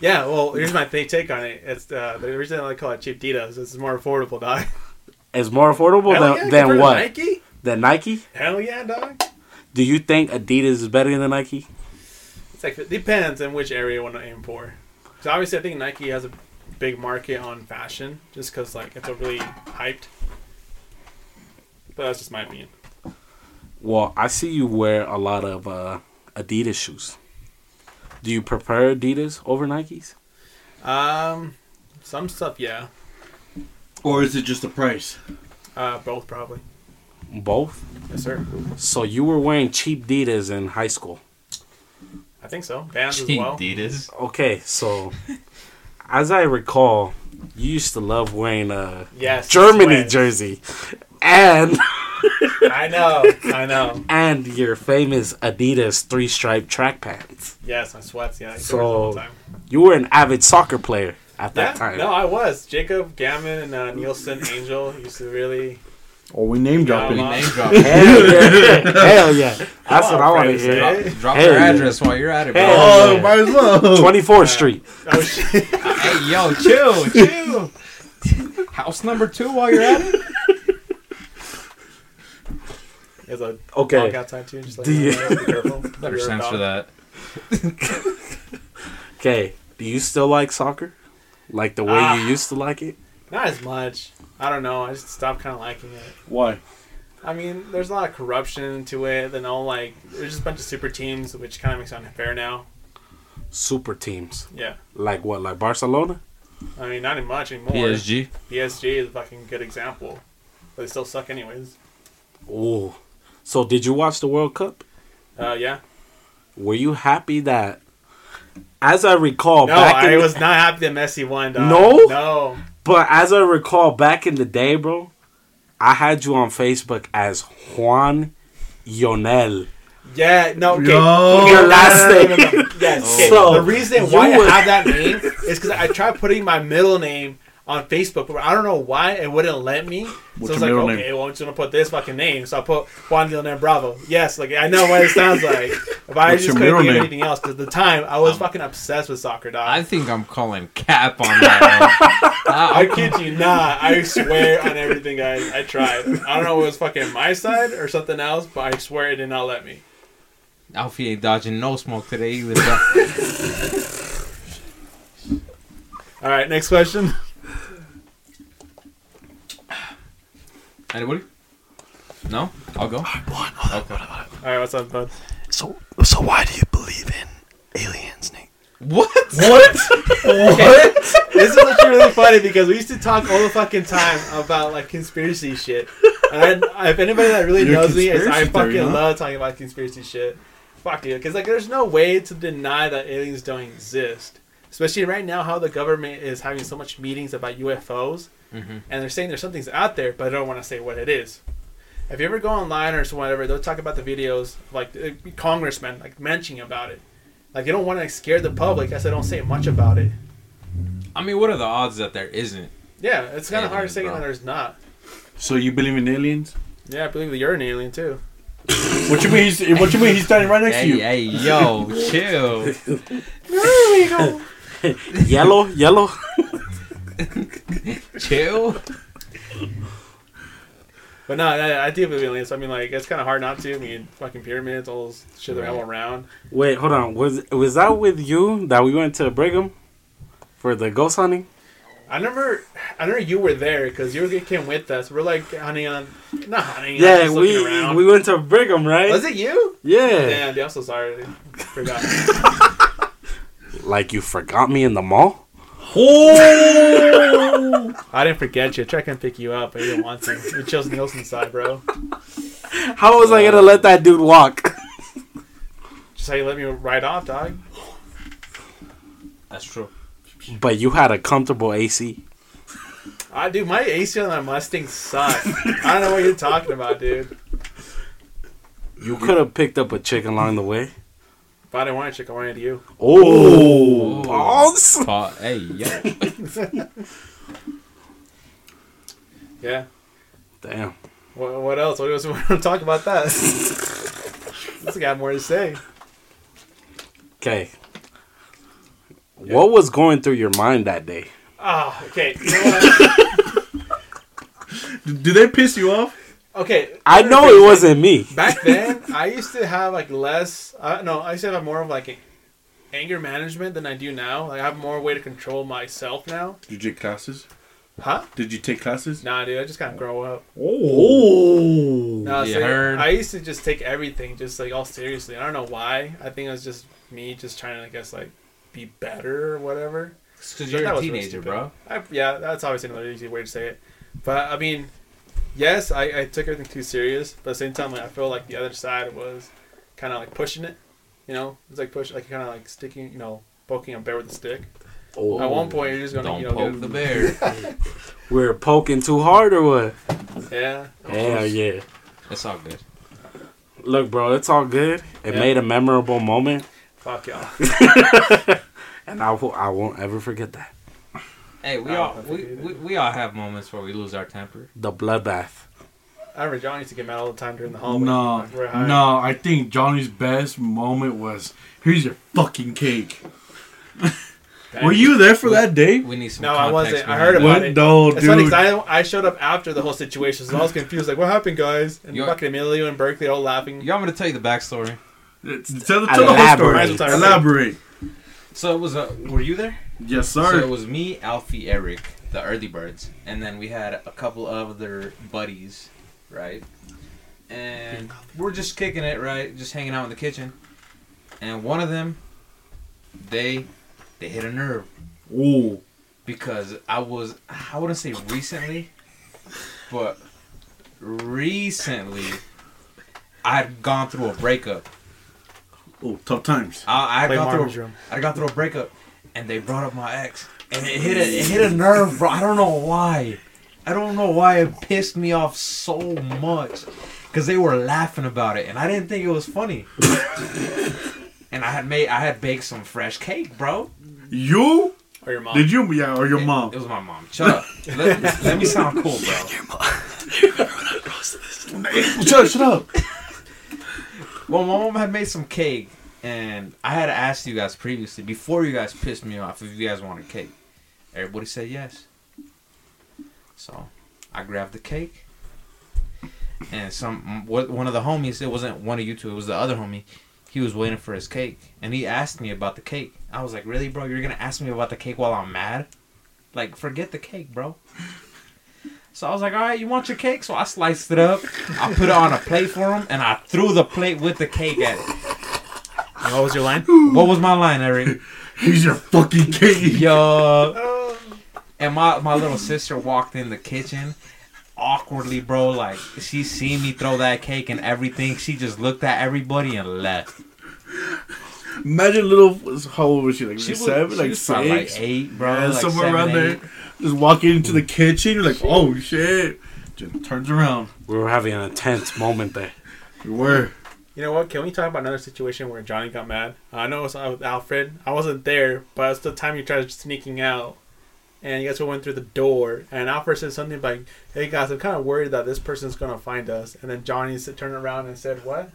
Yeah, well, here's my take on it. It's uh, the reason I call it cheap Adidas. It's more affordable, dog. It's more affordable Hell than, yeah, than what? Nike? Than Nike? Hell yeah, dog. Do you think Adidas is better than Nike? It's like it depends on which area you want to aim for. So obviously, I think Nike has a big market on fashion, just because like it's a really hyped. But that's just my opinion. Well, I see you wear a lot of uh, Adidas shoes. Do you prefer Adidas over Nikes? Um, some stuff, yeah. Or is it just the price? Uh, both probably. Both. Yes, sir. So you were wearing cheap Adidas in high school. I think so. Bands as Cheap well. Adidas. Okay, so as I recall, you used to love wearing a Yes. Germany sweats. jersey, and I know. I know. and your famous Adidas three stripe track pants. Yes, my sweats. Yeah. I So- so, all the time. You were an avid soccer player at that Yeah. time. No, I was. Jacob Gammon and uh, Nielsen Angel used to really. Or we name dropping. Yeah, Name drop. Hell yeah! Hell yeah! That's Come what I want to Francis, hear. Drop, drop Hell your yeah. address while you're at it, bro. Hell Oh, yeah. might as well. Twenty fourth Street. Oh shit! hey, yo, chill, chill. House number two while you're at it. There's a Okay. outside too. Just like Do you- be careful. Better You're censor that. Okay. Do you still like soccer? Like the way Ah. you used to like it? Not as much. I don't know. I just stopped kind of liking it. Why? I mean, there's a lot of corruption to it. Then all like there's just a bunch of super teams, which kind of makes it unfair now. Super teams. Yeah. Like what? Like Barcelona? I mean, not in much anymore. PSG. PSG is a fucking good example, but they still suck anyways. Oh, So did you watch the World Cup? Uh, yeah. Were you happy that as I recall No, back I in was not happy that Messi won. Dog. No? No. But as I recall back in the day, bro, I had you on Facebook as Juan Yonel. Yeah. No. Okay. Yo. Your last no, no, name. no, no, no. Yes. Okay. So, the reason why were- I have that name is because I tried putting my middle name on Facebook, but I don't know why it wouldn't let me. So What's I was like, middle okay, name? well, I'm just gonna put this fucking name. So I put Juan Leonel Bravo. Yes, like I know what it sounds like. But I What's just couldn't middle think of name? anything else because at the time I was um, fucking obsessed with soccer, dog. I think I'm calling cap on that. one. I I, kid you not. I swear on everything, guys. I tried. I don't know if it was fucking my side or something else, but I swear it did not let me. Alfie ain't dodging no smoke today either. All right, next question. Anybody? No, I'll go. Alright, one. Hold on, Okay. hold on, hold on. All right, what's up, bud? So, so why do you believe in aliens, Nate? What? What? what? This is actually really funny because we used to talk all the fucking time about like conspiracy shit. And I, if anybody that really You're knows me, is I fucking theory, huh? love talking about conspiracy shit. Fuck you, because like there's no way to deny that aliens don't exist. Especially right now, how the government is having so much meetings about UFOs, Mm-hmm. and they're saying there's something's out there, but I don't want to say what it is. If you ever go online or so whatever, they'll talk about the videos, like uh, congressmen, like mentioning about it. Like they don't want to like, scare the public, as they don't say much about it. I mean, what are the odds that there isn't? Yeah, it's kind of hard Aliens, saying bro. that there's not. So you believe in aliens? Yeah, I believe that you're an alien too. What you mean? He's, what you mean? He's standing right next Hey, to you. hey, yo, chill. yellow, yellow. chill. But no, I, I do believe in aliens. I mean, like it's kind of hard not to. I mean, fucking pyramids, all those shit that are all Right. around. Wait, hold on. Was was that with you that we went to Brigham for the ghost hunting? I never, I remember you were there because you came with us. We're like hunting on, not hunting. Yeah, just we around. we went to Brigham, right? Was it you? Yeah. Damn, dude, I'm so sorry. Forgot. Like you forgot me in the mall? I didn't forget you. I tried to pick you up, but you didn't want to. You chose Nielsen's side, bro. How was I gonna let that dude walk? Just how you let me ride off, dog. That's true. But you had a comfortable AC. Ah, dude, my AC on my Mustang sucks. I don't know what you're talking about, dude. You could have picked up a chick along the way. But I didn't want to check. I wanted you. Oh, Ooh. balls! Pa- hey, yo. Yeah. Damn. What, what else? What else? We want to talk about that. this got more to say. Okay. What was going through your mind that day? Oh, okay. You know what? Do they piss you off? Okay. I know it wasn't me. Back then, I used to have like less. Uh, no, I used to have more of like a anger management than I do now. Like I have more way to control myself now. Did you take classes? Huh? Did you take classes? Nah, dude. I just kind of grow up. Oh. No, You so heard? I used to just take everything just like all seriously. I don't know why. I think it was just me just trying to, I guess, like be better or whatever. Because you're that a was really teenager, stupid. bro. I, yeah, that's obviously another easy way to say it. But I mean, yes, I, I took everything too serious. But at the same time, like, I feel like the other side was kind of like pushing it. You know, it's like push, like kind of like sticking, you know, poking a bear with a stick. Oh. At one oh, point, you're just gonna, Don't you know, poke get- the bear. We're poking too hard or what? yeah. Hell yeah. It's all good. Look, bro, it's all good. It Yeah. made a memorable moment, Fuck y'all. and I, will, I won't ever forget that. Hey, we all we, we, we all have moments where we lose our temper. The bloodbath. I remember John used to get mad all the time during the hallway. No, no. I think Johnny's best moment was here's your fucking cake. Were you there for that day? We need some. No, I wasn't. I heard about What? it. No, It's funny I, I showed up after the whole situation, so I was confused. Like, what happened, guys? And You're- fucking Emilio and Berkeley all laughing. You want me to tell you the backstory? Tell the, tell the whole story. Elaborate. Elaborate. So it was a. Were you there? Yes, sir. So it was me, Alfie, Eric, the early birds, and then we had a couple of other buddies, right? And we're just kicking it, right? Just hanging out in the kitchen. And one of them, they, they hit a nerve Ooh. because I was, I wouldn't say recently, but recently, I had gone through a breakup. Oh, tough times. I, I had gone through, room. I had gone through a breakup, and they brought up my ex, and it hit a, it hit a nerve, bro. I don't know why. I don't know why it pissed me off so much, because they were laughing about it, and I didn't think it was funny. and I had made, I had baked some fresh cake, bro. You? Or your mom. Did you? Yeah, or your It- mom? It, was my mom. Shut up. let, let me sound cool, bro. Your mom. you remember when I roasted this? shut, shut up. Well, my mom had made some cake, And I had asked you guys previously before you guys pissed me off if you guys wanted cake. Everybody said yes. So I grabbed the cake. And some one of the homies, it wasn't one of you two, it was the other homie. He was waiting for his cake, and he asked me about the cake. I was like, "Really, bro? You're gonna ask me about the cake while I'm mad? Like, forget the cake, bro." So I was like, "All right, you want your cake?" So I sliced it up. I put it on a plate for him, and I threw the plate with the cake at it. And what was your line? What was my line, Eric? He's your fucking king. Yo. And my, my little sister walked in the kitchen awkwardly, bro. Like, she seen me throw that cake and everything. She just looked at everybody and left. Imagine little. How old was she? Like She was, seven, she like was six, like eight, bro. Yeah, like somewhere seven, around eight. there. Just walking into the kitchen, you're like, oh shit. Just turns around. We were having an intense moment there. We were. You know what? Can we talk about another situation where Johnny got mad? I know it was with Alfred. I wasn't there, but it's the time you tried sneaking out, and you guys went through the door, and Alfred said something like, "Hey guys, I'm kind of worried that this person's gonna find us." And then Johnny s- turned around and said, "What?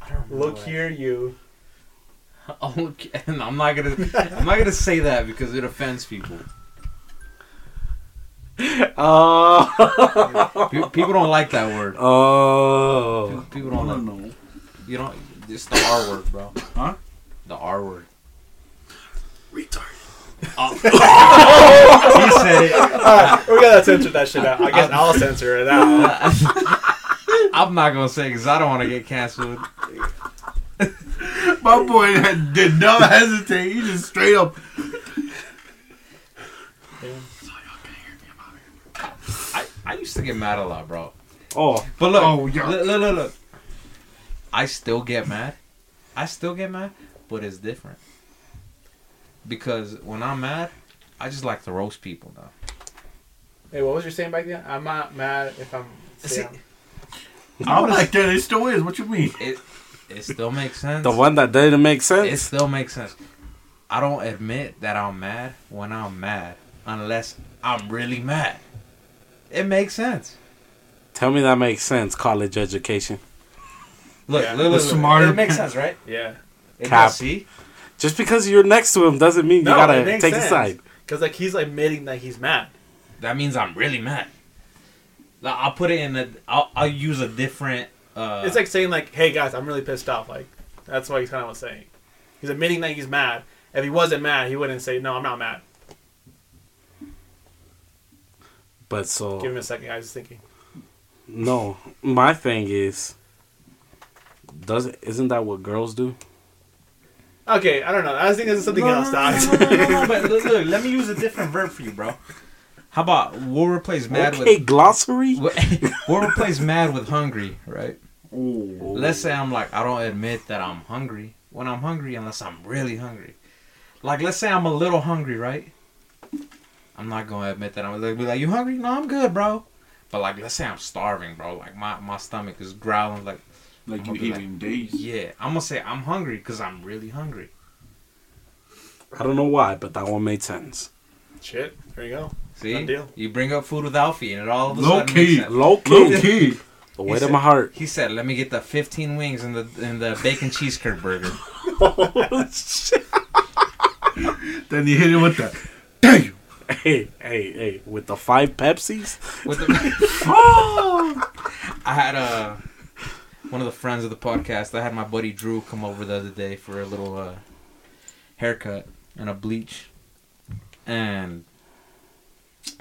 I don't Look that. here, you." Oh, okay, and I'm not gonna I'm not gonna say that because it offends people. Oh, People don't like that word. oh, People I don't don't like. know. You don't. It's the R word, bro. Huh? The R word. Retard. Oh. He said it. Alright, we gotta censor that shit out. I guess I'll censor it out. I'm not gonna say because I don't want to get canceled. My boy did not hesitate. He just straight up. So y'all can't hear me. I'm out here. I, I used to get mad a lot, bro. oh. But look, Oh, yeah. look, look, look, look. I still get mad. I still get mad, but it's different. Because when I'm mad, I just like to roast people now. Hey, what was you saying back then? I'm not mad if I'm. See, saying- I'm like that. It still is. What you mean? It it still makes sense. The one that didn't make sense. It still makes sense. I don't admit that I'm mad when I'm mad unless I'm really mad. It makes sense. Tell me that makes sense. College education. Look, Yeah. look, look, The smarter It makes sense, right? yeah. It Cap. does, see? Just because you're next to him doesn't mean you No, it gotta makes take a side. Because like he's admitting that he's mad. That means I'm really mad. Like, I'll put it in a. I'll, I'll use a different. Uh, It's like saying like, "Hey guys, I'm really pissed off." Like that's what he's kind of was saying. He's admitting that he's mad. If he wasn't mad, he wouldn't say, "No, I'm not mad." But so Give him a second. I was thinking. no, my thing is, does it, isn't that what girls do? Okay, I don't know. I was thinking this something no, else. No, no, no, no, no, no, but look, look, let me use a different verb for you, bro. How about we'll replace mad okay, with glossary. we'll replace mad with hungry, right? Oh. Let's say I'm like I don't admit that I'm hungry when I'm hungry unless I'm really hungry. Like let's say I'm a little hungry, right? I'm not gonna admit that I'm like be like you hungry? No, I'm good, bro. But like let's say I'm starving, bro. Like my, my stomach is growling like Like I'm you gonna be eating days. yeah. I'm gonna say I'm hungry because I'm really hungry. I don't know why, but that one made sense. Shit. There you go. See, Done deal. you bring up food with Alfie, and it all of a Low sudden key. makes sense. Low Low key, key. the weight said- of my heart. He said, "Let me get the 15 wings and the and the bacon cheese curd burger." Then you hit it with that. Damn. Hey, hey, hey! With the five Pepsis. With the, oh, I had uh, one of the friends of the podcast. I had my buddy Drew come over the other day for a little uh, haircut and a bleach, and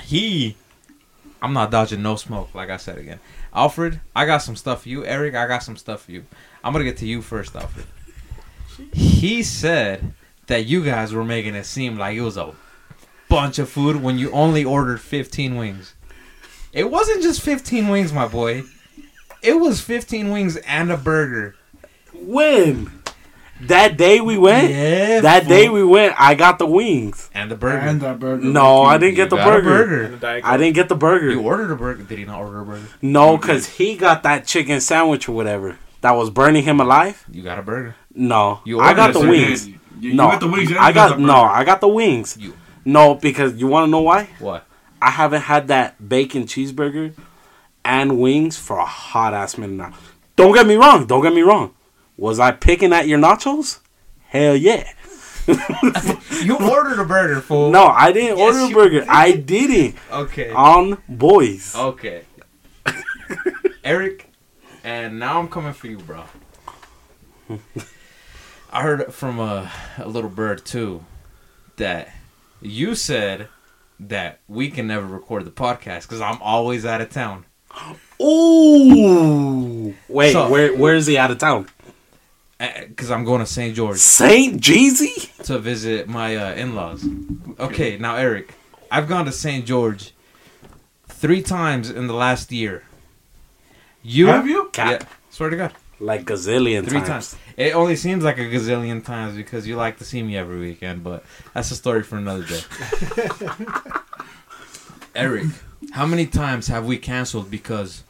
he, I'm not dodging no smoke. Like I said again, Alfred, I got some stuff for you. Eric, I got some stuff for you. I'm gonna get to you first, Alfred. He said that you guys were making it seem like it was a bunch of food when you only ordered 15 wings. It wasn't just 15 wings, my boy. It was 15 wings and a burger. When that day we went, Yeah, that fool. day we went, I got the wings. and the burger. And that burger. No, I didn't You get the got a burger. And the Diet I didn't get the burger. You ordered a burger. Did he not order a burger? No, because he got that chicken sandwich or whatever that was burning him alive. You got a burger. No, You I got the ordered wings. You, you no, got the wings. I you got the no. I got the wings. You No, because you want to know why? what? I haven't had that bacon cheeseburger and wings for a hot ass minute now. Don't get me wrong. Don't get me wrong. Was I picking at your nachos? Hell yeah. You ordered a burger, fool. No, I didn't Yes, order a burger. did. I didn't. Okay. On boys. Okay. Eric, and now I'm coming for you, bro. I heard from a, a little bird too that you said that we can never record the podcast because I'm always out of town. Ooh. Wait, So- where where is he out of town? Because I'm going to St. George Saint Jeezy? to visit my uh, in-laws. Okay, now Eric, I've gone to St. George three times in the last year. You Have you? Yeah, swear to God. Like gazillion Three times. times. It only seems like a gazillion times because you like to see me every weekend, but that's a story for another day. Eric, how many times have we canceled because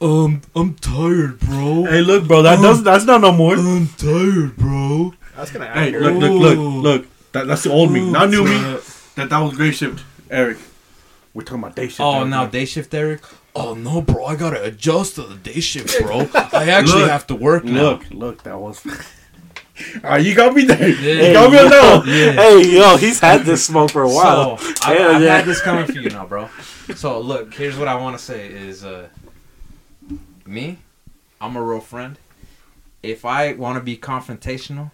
um I'm tired, bro. Hey, look, bro. That does. That's not no more. I'm tired, bro. That's kind of Hey, accurate. look, look, look, look. That, that's the old me, not new me. That that was great shift, Eric. We're talking about day shift. Oh, Eric, now man. day shift, Eric. Oh no, bro! I gotta adjust to the day shift, bro. I actually Look, have to work now. Look, look, that was. Alright, you got me there. Yeah. You got me on that one. Yeah. Hey, yo, he's had this smoke for a while. So I, Hell I've yeah. had this coming for you now, bro. So look, here's what I want to say: is uh, me, I'm a real friend. If I want to be confrontational,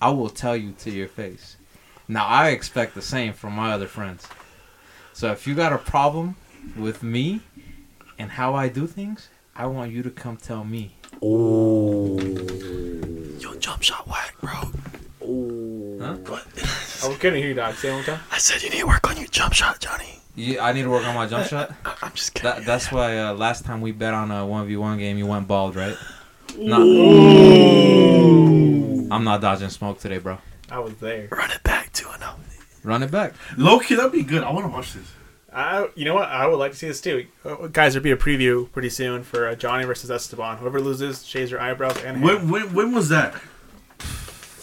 I will tell you to your face. Now I expect the same from my other friends. So if you got a problem with me and how I do things, I want you to come tell me. Ooh. Yo, jump shot whack, bro. Huh? What? I couldn't hear you, dog. Say it one time. I said you need to work on your jump shot, Johnny. You, I need to work on my jump shot. I- I'm just kidding. That, that's why uh, last time we bet on a one v one game, you went bald, right? Not, I'm not dodging smoke today, bro. I was there. Run it back to an Run it back. Low key, that'd be good. I want to watch this. I, you know what? I would like to see this too. Uh, guys, there'll be a preview pretty soon for uh, Johnny versus Esteban. Whoever loses shaves their eyebrows and hair. When when when was that?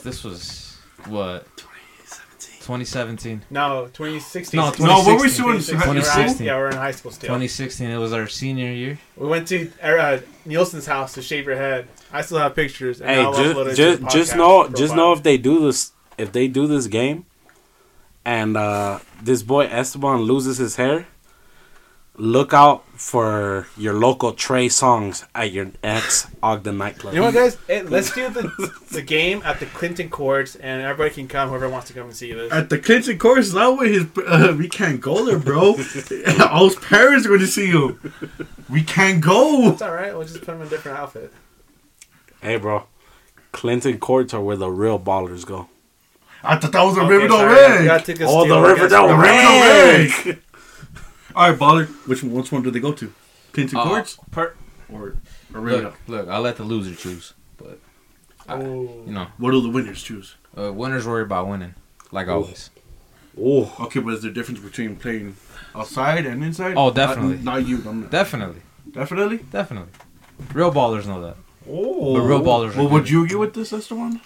This was what 2017. 2017, No, 2016. No, No, what were we doing? 2016. Yeah, we're in high school still. 2016. It was our senior year. We went to uh, Nielsen's house to shave your head. I still have pictures. And Hey, I'll upload it just to just the just know profile. just know if they do this if they do this game and uh this boy Esteban loses his hair, look out for your local Trey Songz at your ex Ogden nightclub. You know what, guys? Let's do the the game at the Clinton Courts, and everybody can come. Whoever wants to come and see this. At the Clinton Courts, that way his uh, we can't go there, bro. All his parents are going to see you. We can't go. It's all right. We'll just put him in a different outfit. Hey, bro. Clinton courts are where the real ballers go. I thought that was a Okay, Riverdale sorry, I Rig. forgot to Oh, the. Riverdale The Rig. Riverdale All right, baller. Which one? Which one do they go to? Clinton Uh, courts per- or, or Riverdale? look, look. I'll let the loser choose, but I, Oh. you know, What do the winners choose? uh, winners worry about winning, like always. Oh, Okay, but is there a difference between playing outside and inside? Oh, definitely. Not, not you. I'm not. Definitely, Definitely. definitely. Real ballers know that. Oh, But real ballers are Well, would good. you get with this, Esteban?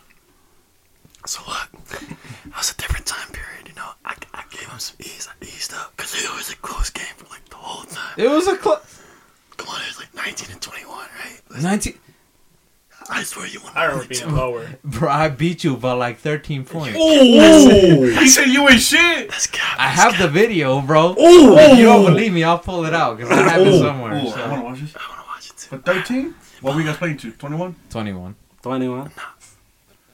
So look, that was a different time period, you know. I, I gave him some ease. I eased up because it was a close game for like the whole time. It was a close. Come on, it was like 19 and 21, right? Listen, 19. I swear you want I remember being lower. Bro, I beat you by like 13 points. Oh, he said you ain't shit. That's cap. I have cap. the video, bro. Oh, If you don't believe me, I'll pull it out because I have it somewhere. Oh, I want to watch this. I want to watch it too. But 13? What were you guys playing to? 21? 21. 21.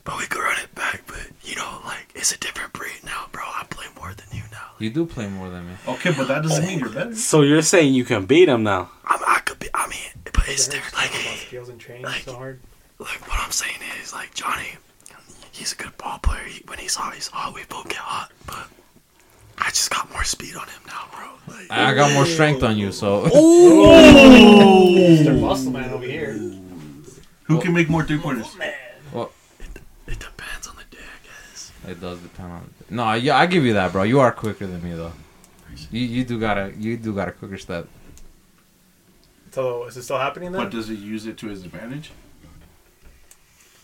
But we could run it back, but you know, like, it's a different breed now, bro. I play more than you now. You do play more than me. Okay, but that doesn't mean you're better. So you're saying you can beat him now? I'm, I could be, I mean, but it's different. Like, skills and training like- so hard. like, what I'm saying is, like, Johnny, he's a good ball player. He, when he's hot, he's hot. We both get hot, but I just got more speed on him now, bro. Like, I got more strength on you, so. Mr. Muscle Man over here. Who can make more three pointers? Oh, it depends on the day, I guess. It does depend on. No, yeah, I give you that, bro. You are quicker than me, though. You you do got a you do got a quicker step. So is it still happening then? But does he use it to his advantage?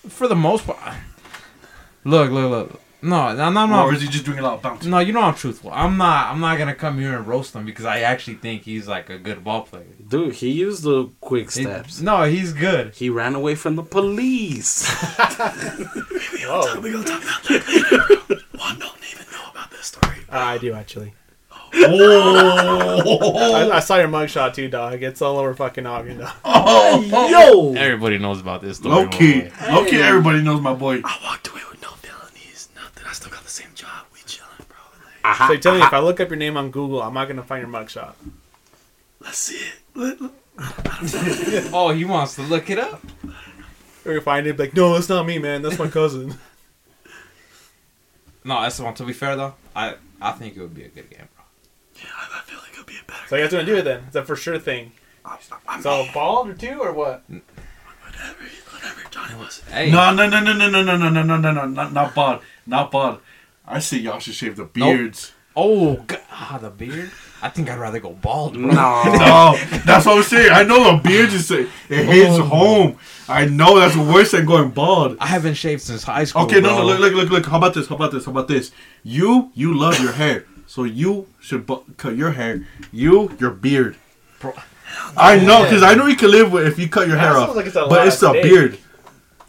For the most part. Look, look, look. No, no, no, no. or is he just doing a lot of bouncing? No, you know I'm truthful. I'm not. I'm not gonna come here and roast him because I actually think he's like a good ball player. Dude, he used the quick He- steps. no, he's good. He ran away from the police. Whoa. We gonna talk about that later. Juan don't even know about this story. Uh, I do actually. Oh, I, I saw your mugshot too, dog. It's all over fucking Ogden, dog. Yo! Everybody knows about this story. low key, low key. Everybody knows my boy. I walked away with no felonies. Nothing. I still got the same job. We chilling, bro. Like, So you're telling me if I look up your name on Google, I'm not gonna find your mugshot. let's see it. Let, let- Oh, he wants to look it up. Or you find it, like, no, that's not me, man. That's my cousin. No, that's the one. To be fair though, I I think it would be a good game, bro. yeah, I, I feel like it'll be a better. so you guys gonna do it then? It's a for sure thing. I'm, I'm, So bald or two or what? whatever, whatever Johnny was. Hey, No, no, no, no, no, no, no, no, no, no, no, no, not not bald, not bald. I say y'all should shave the beards. Oh, God. ah, the beard. I think I'd rather go bald. Bro. No. No, that's what I'm saying. I know the beard is it hits home. I know that's worse than going bald. I haven't shaved since high school. Okay, no, no, look, look, look, look. How about this? How about this? How about this? You, you love your hair, so you should bu- cut your hair. You, your beard. Bro. I know, cause I know you can live with if you cut your That hair off, like it's but it's a today. beard.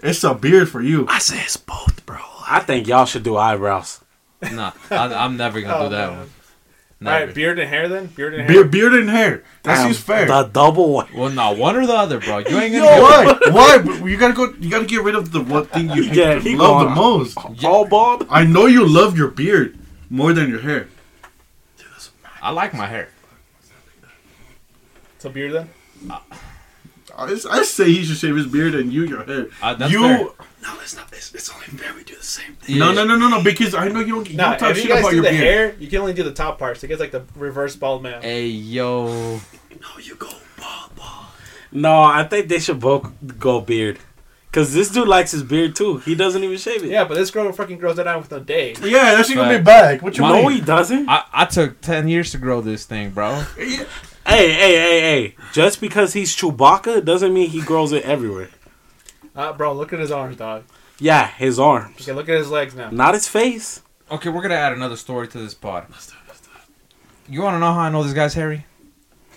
It's a beard for you. I say it's both, bro. I think y'all should do eyebrows. Nah, I, I'm never gonna Oh, do that man. one. Never. right, beard and hair then. Beard and hair. Beard, beard and hair. That Damn, seems fair. The double one. Well, no, one or the other, bro. You ain't gonna. get why? Why? But you gotta go. You gotta get rid of the one thing you hate, Yeah, he love the going- most. Oh, All bald? I know you love your beard more than your hair. I like my hair. So beard then. Uh, I, I say he should shave his beard and you your hair. Uh, that's you fair. No, it's not. It's, it's only fair we do the same thing. no Yeah. no no no no because I know you don't you Nah, don't talk if you guys about do your the beard. hair, you can only do the top part. So it gets like the reverse bald man. Hey yo, No, you go bald, bald. No, I think they should both go beard. Cause this dude likes his beard too. He doesn't even shave it. Yeah, but this girl fucking grows that out within a day. Yeah, that shit gonna be back. What you My- No, he doesn't. I, I took ten years to grow this thing, bro. Yeah. Hey, hey, hey, hey! Just because he's Chewbacca doesn't mean he grows it everywhere. Uh, bro, look at his arms, dog. Yeah, his arms, Okay, look at his legs now. not his face. Okay, we're gonna add another story to this pod. Let's do it. Let's do it. You want to know how I know this guy's hairy?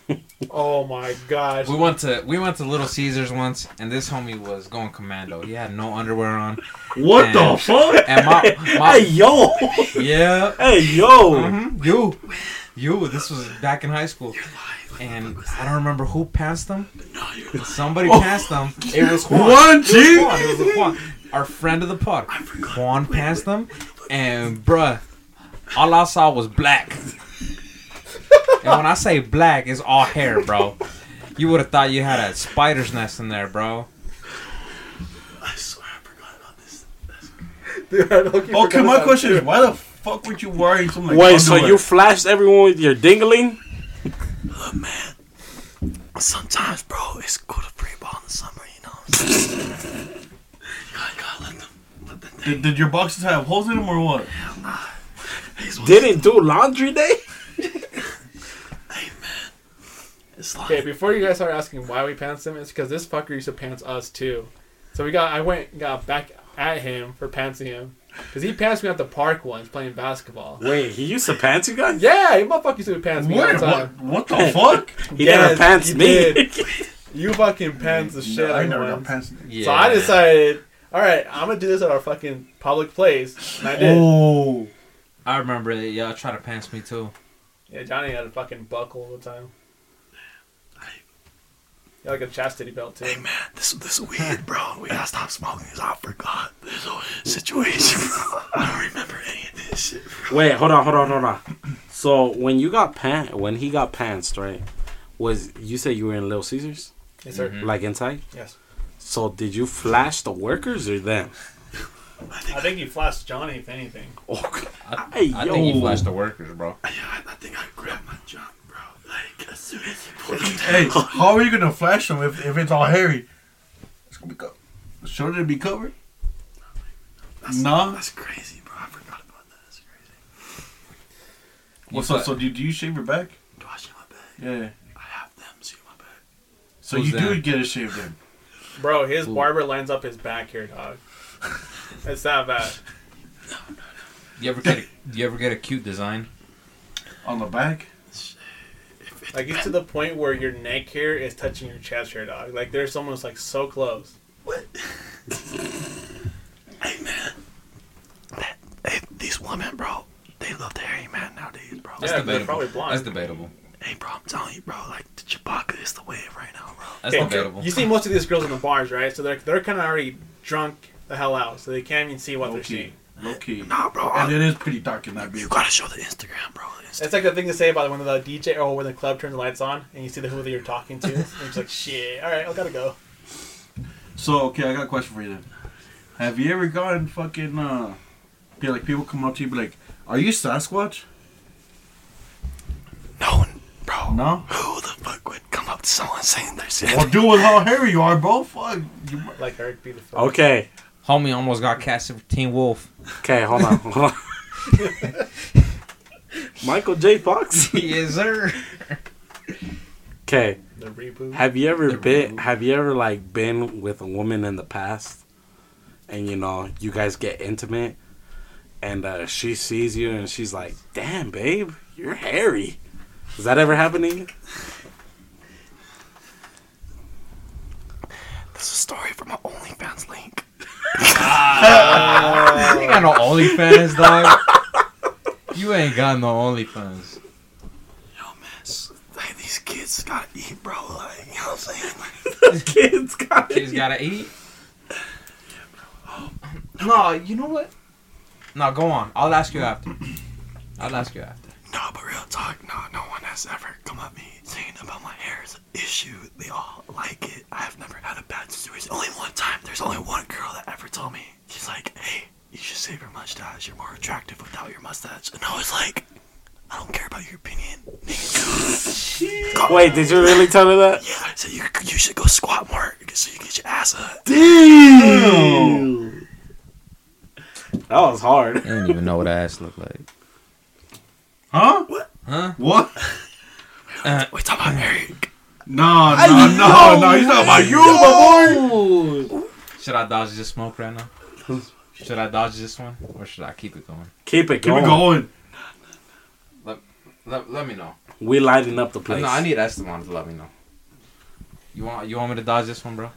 Oh my gosh. We went to we went to Little Caesars once, and this homie was going commando. He had no underwear on, What the And- fuck? and my, Hey, my yo! yeah, hey, yo! mhm, you, you. This was back in high school, and I don't remember who passed them. No, you're Somebody oh. passed them. It was Juan. One It was Juan. It was Juan. Our friend of the pod. Juan passed them, and bruh, all I saw was black. And when I say black, it's all hair, bro. You would have thought you had a spider's nest in there, bro. I swear I forgot about this. Dude, I Okay, my about question it, is too. why the fuck would you wearing something like Wait, so underwear? you flashed everyone with your dingling? Look, man. Sometimes, bro, it's cool to free ball in the summer, you know. what I'm saying? you gotta, gotta let them. Let them did, did your boxes have holes in them or what? Ah, these ones- Didn't do laundry day? Hey, man. Okay, before you guys start asking why we pants him, it's because this fucker used to pants us too. So we got, I went and got back at him for pantsing him. Because he pants me at the park once playing basketball. Wait, he used to pants you guys? Yeah, he motherfucker used to pants me all the what? time. What the fuck? He Yes, never pants he me. did. You fucking pants the shit No, I never got pants. Yeah. So I decided, all right, I'm gonna do this at our fucking public place, and I did. Oh, I remember that y'all try to pants me too. Yeah, Johnny had a fucking buckle all the time. He had like a chastity belt too. Hey man, this this is weird, bro. We gotta stop smoking because I forgot this whole situation, bro. I don't remember any of this shit. Bro. Wait, hold on, hold on, hold on. So when you got pant, when he got pantsed, right? Was you said you were in Little Caesars, Yes, sir. Mhm. like inside? Yes. So did you flash the workers or them? I think he flashed Johnny, if anything. Oh, I, Hey, I think he flashed the workers, bro. Yeah, I, I think I grabbed my junk, bro. Like as soon as he pulled it hey, how are you gonna flash them if, if it's all hairy? It's gonna be covered. Shouldn't it be covered? That's, No. that's crazy, bro. I forgot about that. That's crazy. What's You up? So do, do you shave your back? Do I shave my back? Yeah. I have them shave my back. So Who's you do get a shaved then. Bro, his Ooh. barber lines up his back here, dog. It's that bad. No, no, no. You ever get a, you ever get a cute design? On the back. Like it's to the point where your neck hair is touching your chest hair, dog. Like there's someone who's like so close. What? hey man, that, hey, these women, bro, they love the hairy man nowadays, bro. That's Yeah, they're debatable. probably blonde. That's debatable. Hey, bro, I'm telling you, bro, like the Chewbacca is the wave right now, bro. That's Okay, debatable. You see most of these girls in the bars, right? So they're they're kind of already drunk the hell out, so they can't even see what they're seeing. Low key. Nah, bro, And it is pretty dark in that you gotta show the Instagram, bro. the Insta- It's like the thing to say about when the DJ or when the club turns the lights on and you see the who that you're talking to. and you're like, shit. All right, I gotta go. So okay, I got a question for you then. Have you ever gotten fucking uh, be like people come up to you be like, "Are you Sasquatch?" no bro. No. Who the fuck would come up to someone saying they're sick? Well, do with how hairy you are, bro. Fuck. You, Like Eric be the fuck. Okay, Homie almost got casted for Teen Wolf. okay, hold on, hold on. Michael J. Fox. yes, sir. Okay, The reboot. have you ever The been? reboot. Have you ever like been with a woman in the past, and you know you guys get intimate, and uh, she sees you and she's like, "Damn, babe, you're hairy." Does that ever happen to you? This is a story from my OnlyFans link. You ain't got no OnlyFans, dog. You ain't got no OnlyFans. Yo, man, s- hey, these kids gotta eat, bro. Like, you know what I'm saying? Kids got Kids gotta eat. No, you know what? No, go on. I'll ask you after. I'll ask you after. No, but real talk, no, no one has ever come at me saying about my hair is an issue. They all like it. I have never had a bad situation. Only one time, there's only one girl that ever told me. She's like, hey, you should save your mustache. You're more attractive without your mustache. And I was like, I don't care about your opinion. Wait, did you really tell her that? Yeah, so you, you should go squat more so you can get your ass up. Damn. That was hard. I didn't even know what ass looked like. Huh? What? Huh? What? Uh, we talking about uh, Eric. No, no, no, no. He's talking about you, my boy. Should I dodge this smoke right now? Should I dodge this one? Or should I keep it going? Keep it Keep going. it going. Let, let me know. We're lighting up the place. no, I need Esteban to let me know. You want you want me to dodge this one, bro?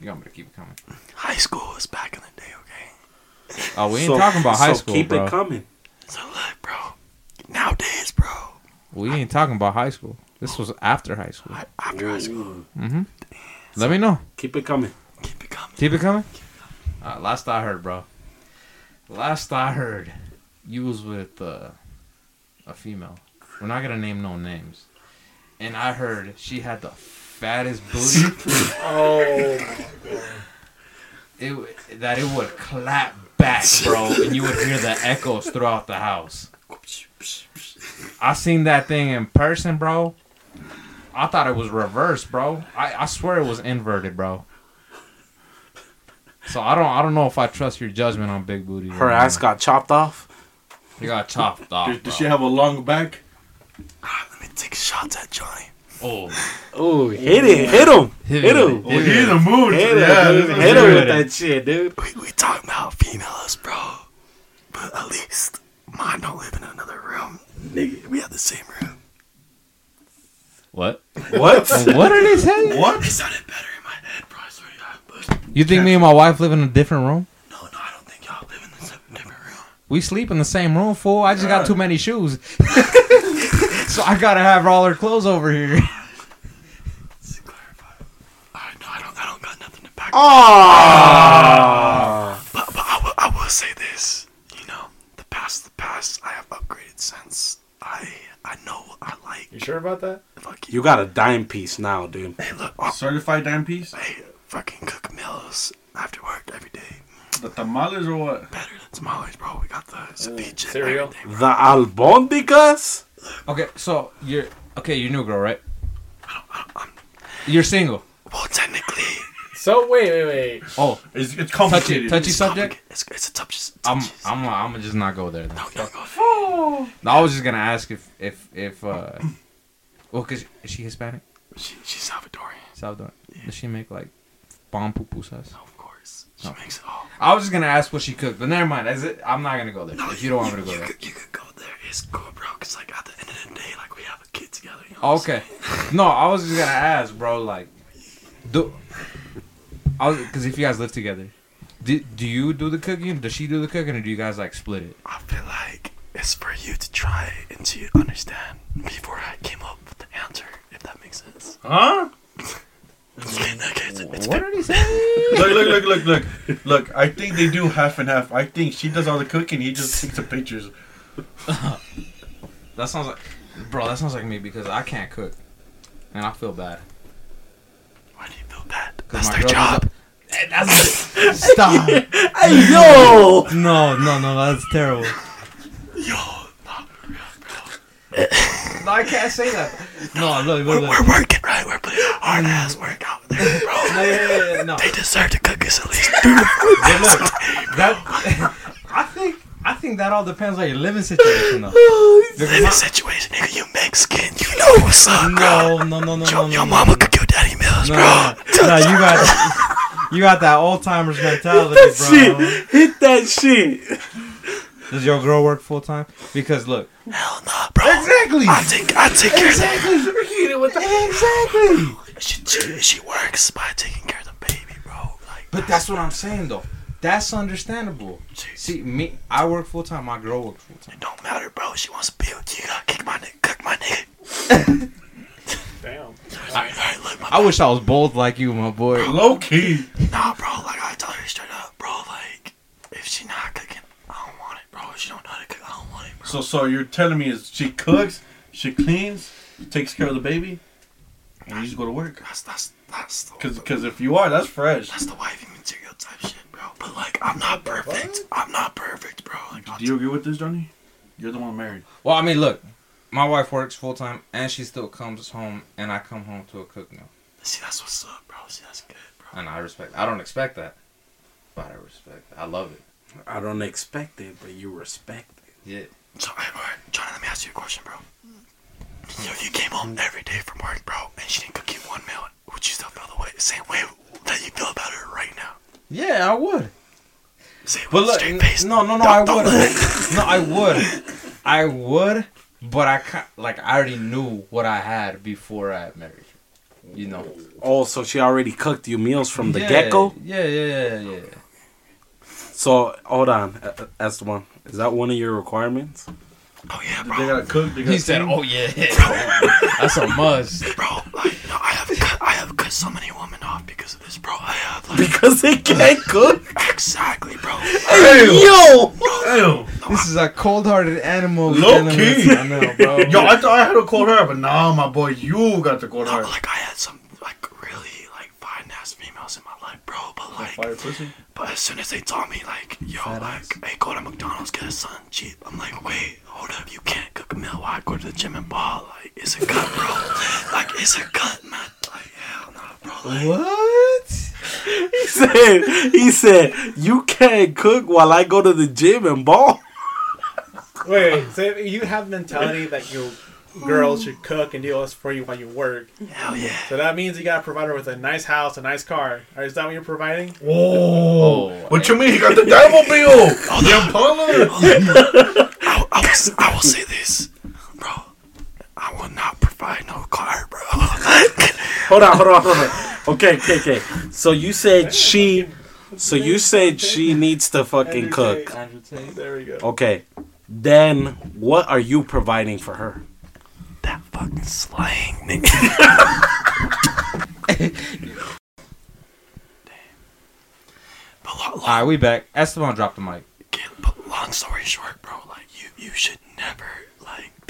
You want me to keep it coming? High school was back in the day, okay? Oh, we ain't So- talking about high so school, Keep bro. it coming. So look, bro. Nowadays, bro. We ain't talking about high school. This was after high school. After high school, Mm-hmm. Let me know. Keep it coming. keep it coming. Keep it coming. Uh, last I heard, bro. Last I heard, you was with uh, a female. We're not gonna name no names. And I heard she had the fattest booty. Oh, it that it would clap back, bro, and you would hear the echoes throughout the house. I seen that thing in person, bro. I thought it was reversed, bro. I, I swear it was inverted, bro. So I don't I don't know if I trust your judgment on big booty. Her ass got chopped off. You got chopped off. Does, does she have a long back? Ah, let me take shots at Johnny. Oh, Oh, hit it. Hit him. Hit him. Oh, he's in the mood. Hit him. yeah, dude. this is Hit him with that shit, dude. We, we talking about females, bro. But at least mine don't live in another room. Nigga, we have the same room. what? What? what are they saying? What? It sounded better in my head, bro. I swear to God. But You think me and my wife live in a different room? no, no, I don't think y'all live in the same different room. We sleep in the same room, fool. I just got too many shoes. so I gotta have all her clothes over here. Let's clarify. Alright, no, I don't, I don't got nothing to back. Ah. But, but I, will, I will say this. You know, the past, the past. I have upgraded since. I I know I like. you sure about that? Fuck You got a dime piece now, dude. Hey, look. oh, Certified dime piece? hey, fucking cook meals after work every day. The tamales or what? Better than tamales, bro. We got the mm, ceviche. cereal. everything, bro. The albondigas? Okay, so you're okay. You're new girl, right? I'm, You're single. well, technically, So wait, wait, wait. Oh, It's, it's touchy, complicated. touchy it's subject. complicated. It's, it's a touch. I'm, touchy- I'm, I'm gonna just not go there. Then. No, no, go. No, I was just gonna ask if, if, if, uh, well, cause is she Hispanic? She, she's Salvadorian. Salvador. Does she make like bomb pupusas? Of course. She makes it all. I was just gonna ask what she cooked, but never mind. Is it? I'm not gonna go there. if you don't want me to go you there. Could, you could go there. It's cool, bro. Cause like at the end of the day, like we have a kid together. You know Okay. No, I was just gonna ask, bro. Like, do I was because if you guys live together, do do you do the cooking? Does she do the cooking, or do you guys like split it? I feel like it's for you to try and to understand before I came up with the answer, if that makes sense. Huh? Okay, okay, it's, it's What did he say? Look, look, look, look, look. Look, I think they do half and half. I think she does all the cooking. He just takes the pictures. That sounds like, bro. That sounds like me because I can't cook, and I feel bad. Why do you feel bad? 'Cause Eh, that's my their job. a- That's stop. Hey yo! No, no, no. That's terrible. Yo, No, I can't say that. No, look, we're, look, we're working, right? We're putting hard ass work out there, bro. No, yeah, yeah, yeah, no. They deserve to cook us at least three But look, that I think I think that all depends on your living situation though. Living my- situation, nigga. You Mexican. You know what's up, bro. No, no, no, no, Your, no, your no, mama no, cook your daddy meals, no, bro. no, no, you got you got that old timers mentality, That bro. shit! Hit that shit! Does your girl work full time? Because look, Hell nah, bro. Exactly. I take, I take care of exactly, exactly. the she, she, she works by taking care of the baby, bro. Like, But that's what I'm saying though. That's understandable. See, me, I work full time. My girl works full time. it don't matter, bro. She wants to be with you. You gotta kick my nigga, cook my nigga. Damn. Alright, alright, look, my I wish I was bold like you, my boy. Low key. Nah, bro, like I tell her straight up, bro, like if she not cooking, I don't want it, bro. If she don't know how to cook, I don't want it, bro. So, so you're telling me is she cooks, she cleans, takes care of the baby, and you just go to work? That's that's that's Cause, cause if you are, that's fresh. that's the wifey material type shit, bro. But like I'm not perfect. I'm not perfect, bro. Like I'll Do you agree with this, Johnny? You're the one married. Well, I mean, look, my wife works full time and she still comes home, and I come home to a cook meal, see that's what's up, bro. See that's good, bro. and I respect. I don't expect that, but I respect. It. I love it. I don't expect it, but you respect it. Yeah. So alright, alright, Johnny, let me ask you a question, bro. Hmm. If you came home every day from work, bro, and she didn't cook you one meal. Would you still feel the way, the same way that you feel about her right now? Yeah, I would. Say it But look, straight face. no, no, no, Don't- I would. no, I would. I would, but I ca- like I already knew what I had before I married her. You know, Oh, so she already cooked you meals from the yeah, get go? Yeah, yeah, yeah, yeah. So, hold on. That's the one. Is that one of your requirements? Oh yeah, They gotta cook. They gotta He said, "Oh yeah, that's a must." Bro, like, no, I have cut, I have cut so many women off because of this, bro. I have like Because they can't cook? exactly, bro. Yo! Ew. This is a cold-hearted animal. Low dealing key. with- I know, bro. Yo, I thought I had a cold heart, but nah, my boy, you got the cold No, heart. like I had some like really like fine ass females in my life, bro. But like, Fire pussy. but as soon as they told me like, yo, like, hey, go to McDonald's, get a son cheap. I'm like, wait, hold up, you can't cook a meal. while I go to the gym and ball? Like, it's a cut, bro. Like, it's a cut, man. Like, hell no, bro. Like, What? He said, he said, you can't cook while I go to the gym and ball. Wait, wait, so you have mentality that your girl should cook and do all this for you while you work. hell yeah. So that means you gotta provide her with a nice house, a nice car. Or is that what you're providing? Oh, Oh, what you mean? He got the devil bill. The Impala. Oh, I, I, will, I will say this, bro. I will not provide no car, bro. Hold on, hold on, hold on. Okay, okay, okay. So you said she, so you said she needs to fucking cook. There we go. Okay. Then what are you providing for her? That fucking slang, nigga. But, lo- lo- All right, we back. Esteban dropped the mic. But long story short, bro, like you, you should never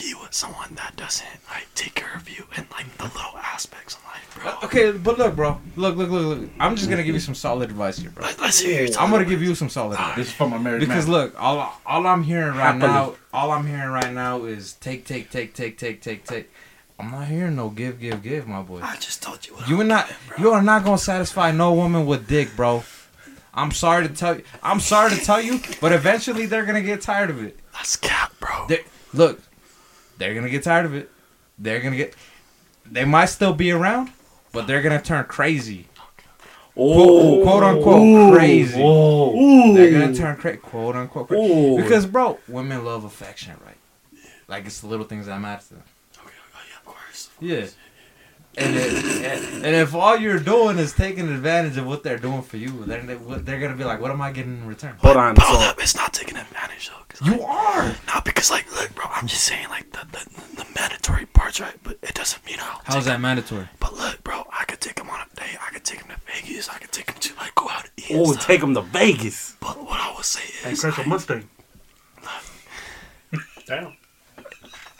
be with someone that doesn't like take care of you and like the little aspects of life, bro. Uh, okay, but look, bro. Look, look, look, look. I'm just gonna give you some solid advice here, bro. Let, let's hear your I'm gonna talk. give you some solid advice. This is from a married Because man. look, all all I'm hearing right Happily. now, all I'm hearing right now is take, take, take, take, take, take, take. I'm not hearing no give, give, give, my boy. I just told you what You I'm are not, doing, bro. you are not gonna satisfy no woman with dick, bro. I'm sorry to tell you, I'm sorry to tell you, but eventually they're gonna get tired of it. That's cap, bro. They, look, they're gonna get tired of it. They're gonna get, they might still be around, but they're gonna turn crazy. Oh, quote unquote crazy. Oh, They're gonna turn crazy, quote unquote crazy. Ooh. Because, bro, women love affection, right? Like it's the little things that matter to them. Okay, oh, yeah, of course. Yeah. And, it, and, and if all you're doing is taking advantage of what they're doing for you, then they, they're gonna be like, "What am I getting in return?" hold on. But hold So, up, it's not taking advantage though. 'cause, You like, are. Not because like, look, bro, I'm just saying like the the, the mandatory parts, right? But it doesn't, you know. How's take- that mandatory? But look, bro, I could take him on a date. I could take him to Vegas. I could take him to like go out to eat. and oh, take him to Vegas. But what I would say And is, crash a like, Mustang. Damn.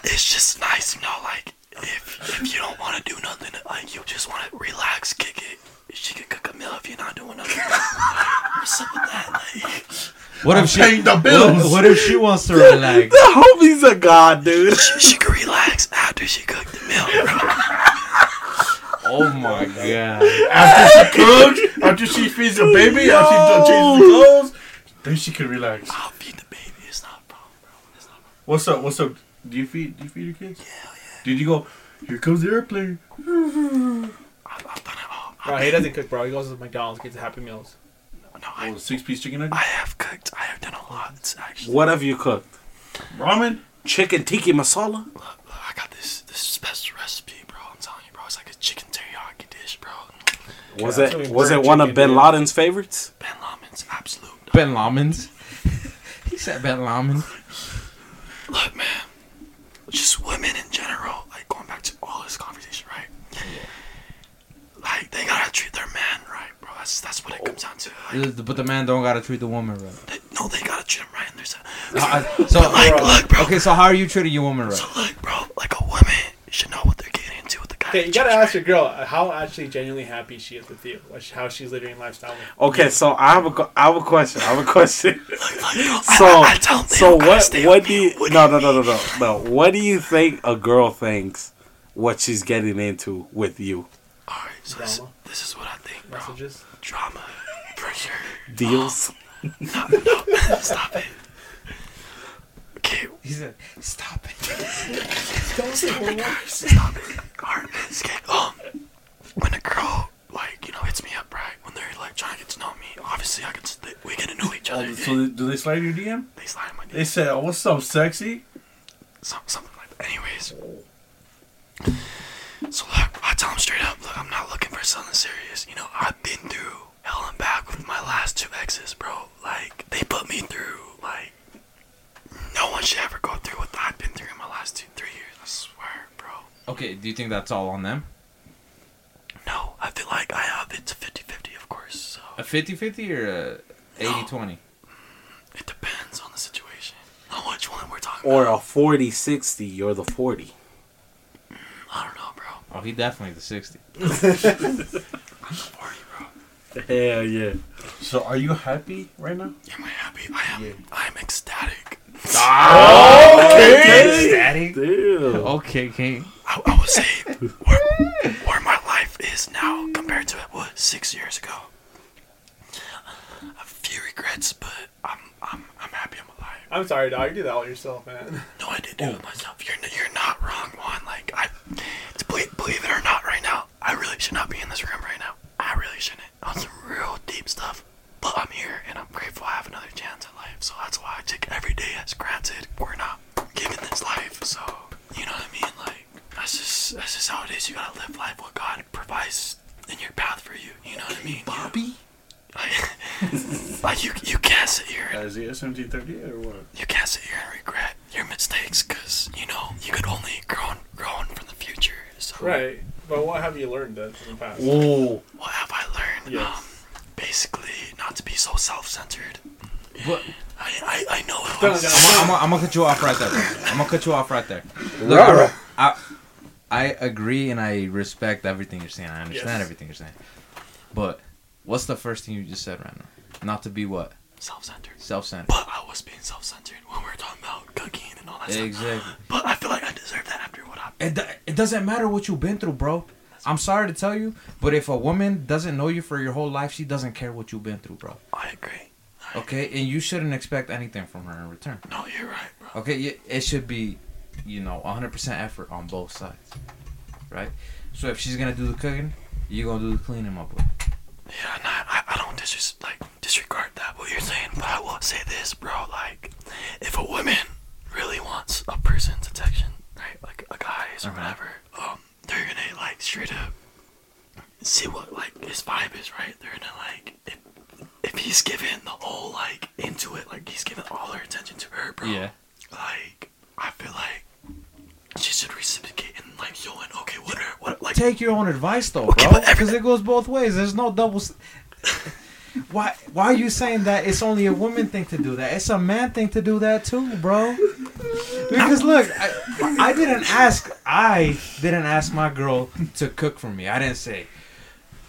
it's just nice, you know, like if if you don't want to do nothing, like you just want to relax, kick it. She could cook a meal if you're not doing nothing. What's up with that? Like, What if she? paying the bills. what if she wants to relax? The homie's a god, dude. she, she could relax after she cooked the meal, bro. Oh my god! After she cooks, after she feeds the baby, after she changes the clothes, then she can relax. I'll feed the baby. It's not a problem, bro. It's not. a problem. What's up? What's up? Do you feed? Do you feed your kids? Yeah, yeah. Did you go? Here comes the airplane. I've, I've done it all. Bro, he doesn't cook, bro. He goes to McDonald's, gets the Happy Meals. No, I, Oh, six piece chicken nugget. I have cooked. I have done a lot, actually. What have you cooked? Ramen. Chicken tiki masala. Look, look, I got this this special recipe, bro. I'm telling you, bro. It's like a chicken teriyaki dish, bro. Was Yeah, that's it really was it one of chicken, Bin dude. Laden's favorites? Ben Lamen's absolute. Ben Lamens. he said Ben Lamen. Look, man. Just women in general, like going back to all this conversation, right? Like they gotta treat their man right, bro. That's that's what it comes down to. Like, But the man don't gotta treat the woman right. they, no, they gotta treat him right. And there's a, Uh, so like, look, bro. okay, so how are you treating your woman right? So right? look, bro. Like a woman should know what they're getting into with the guy. Okay, you gotta ask right? your girl uh, how actually genuinely happy she is with you. How she's living her lifestyle. with Okay, so I have a que- I have a question. I have a question. Look, look, bro, So I, I tell so don't gotta what stay what do me. you What no do no you no no mean? no no what do you think a girl thinks what she's getting into with you Alright, so this, this is what I think, bro. Messages. Drama, for sure. deals? No, no, stop it. Okay, He said, "Stop it." Don't stop it. Alright, it's okay. Um, when a girl, like, you know, hits me up, right? When they're, like, trying to get to know me, obviously, I get to, they, we get to know each other. Oh, so they, do they slide your DM? they slide in my They DM. say, oh, "What's up, sexy?" Some, something like that. Anyways. So, look, I tell them straight up, look, I'm not looking for something serious. You know, I've been through hell and back with my last two exes, bro. Like, they put me through, like, no one should ever go through what I've been through in my last two, three years. I swear, bro. Okay, do you think that's all on them? No, I feel like I have it's a 50 50, of course. So A 50-50 or a 80-20? it depends on the situation. How much one we're talking Or about. a 40-60, you're the 40. I don't know, bro. Oh, he definitely the 60. I'm 40, bro. Hell yeah. So, are you happy right now? Am I happy? I am. Yeah. I am ecstatic. Ah, Static. Damn. Okay, King. I, I would say where, where my life is now compared to what six years ago. A few regrets, but I'm I'm I'm happy I'm alive. I'm sorry, dog. You did that all yourself, man. No, I didn't do it myself. You're n- you're not wrong, Juan. Like I, to believe, believe it or not, right now, I really should not be in this room right now. I really shouldn't. On some real deep stuff. But I'm here, and I'm grateful I have another chance at life. So that's why I take every day as granted. We're not given this life, so you know what I mean. Like that's just that's just how it is. You gotta live life what God provides in your path for you. You know what I mean, Bobby? like you you can't sit here and Is he SMT thirty or what? you can't sit here and regret your mistakes because you know you could only grow on, grow on from the future. So Right. But what have you learned then from the past? Whoa. what have I learned? Yes. Um, basically, not to be so self-centered. But I I, I know it Dun, was. dun, I'm, I'm, I'm gonna cut you off right there. Bro. I'm gonna cut you off right there. Look, I, I, I agree and I respect everything you're saying. I understand Yes. everything you're saying. But what's the first thing you just said right now? Not to be what self-centered. self-centered. But I was being self-centered when we were talking about cooking and all that stuff. Exactly. But I feel like I deserve that after what happened. It, it doesn't matter what you've been through, bro. I'm sorry to tell you, but if a woman doesn't know you for your whole life, she doesn't care what you've been through, bro. I agree. I Okay, and you shouldn't expect anything from her in return. No, you're right, bro. Okay, it should be, you know, 100% effort on both sides, right? So if she's gonna do the cooking, you're gonna do the cleaning, my boy. Yeah, nah, I, I don't disres- like disregard that what you're saying, but I will say this, bro. Like, if a woman really wants a person's attention, right, like a guy's or Uh-huh. whatever, um, they're gonna like straight up see what like his vibe is, right? They're gonna like if if he's giving the whole like into it, like he's giving all her attention to her, bro. Yeah. Like, I feel like she should reciprocate and like showing, okay, what, are, what, like, Take your own advice though, Okay, bro, because it goes both ways. There's no double. Why? Why are you saying that it's only a woman thing to do that? It's a man thing to do that too, bro. Because look, I, I didn't ask. I didn't ask my girl to cook for me. I didn't say,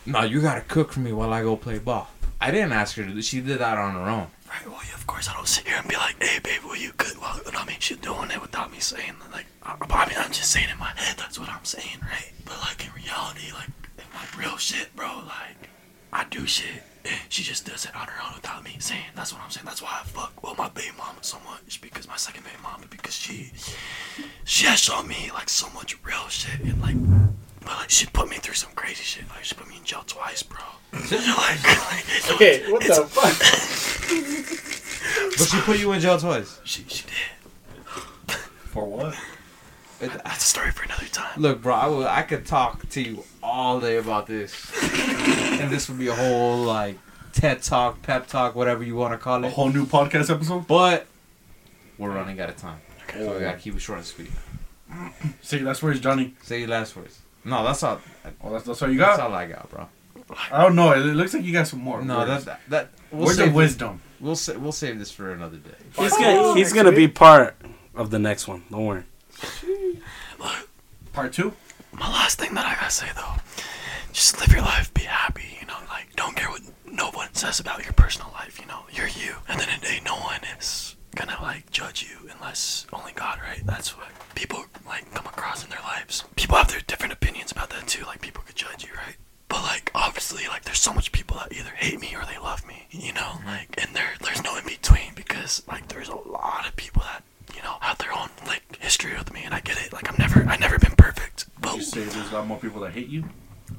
"No, you gotta cook for me while I go play ball." I didn't ask her to. do She did that on her own. Well, yeah, of course, I don't sit here and be like, hey, babe, will you good? Well, I mean, she's doing it without me saying, like, I, I mean, I'm just saying in my head, that's what I'm saying, right? But, like, in reality, like, in my real shit, bro, like, I do shit, and she just does it on her own without me saying. That's what I'm saying. That's why I fuck, well, my baby mama so much, because my second baby mama, because she, she has shown me, like, so much real shit, and, like, but, she put me through some crazy shit. Like, she put me in jail twice, bro. like, like, Okay, what the fuck? But she put you in jail twice. She, she did. For what? That's a story for another time. Look, bro, I, would, I could talk to you all day about this, and this would be a whole like TED talk, pep talk, whatever you want to call it. A whole new podcast episode? But we're running out of time, so we gotta keep it short and sweet. See, that's where it's Johnny. Say your last words. No, that's all. Oh, that's, that's all you That's got? all I got, bro. I don't know. It looks like you got some more. No, words. that that we'll Words save of wisdom. We'll sa- we'll save this for another day. He's Oh, gonna he's gonna be part of the next one. Don't worry. Look, Part two? my last thing that I gotta say though, just live your life, be happy, you know, like don't care what no one says about your personal life, you know, you're you. And then in the day, no one is gonna like judge you unless only God, right? That's what people like come across in their lives. People have their different opinions about that too, like people could judge you, right? But like obviously, like there's so much people that either hate me or they love me, you know, like and there there's no in between because like there's a lot of people that you know have their own like history with me, and I get it. Like I'm never I never been perfect, but You say there's a lot more people that hate you?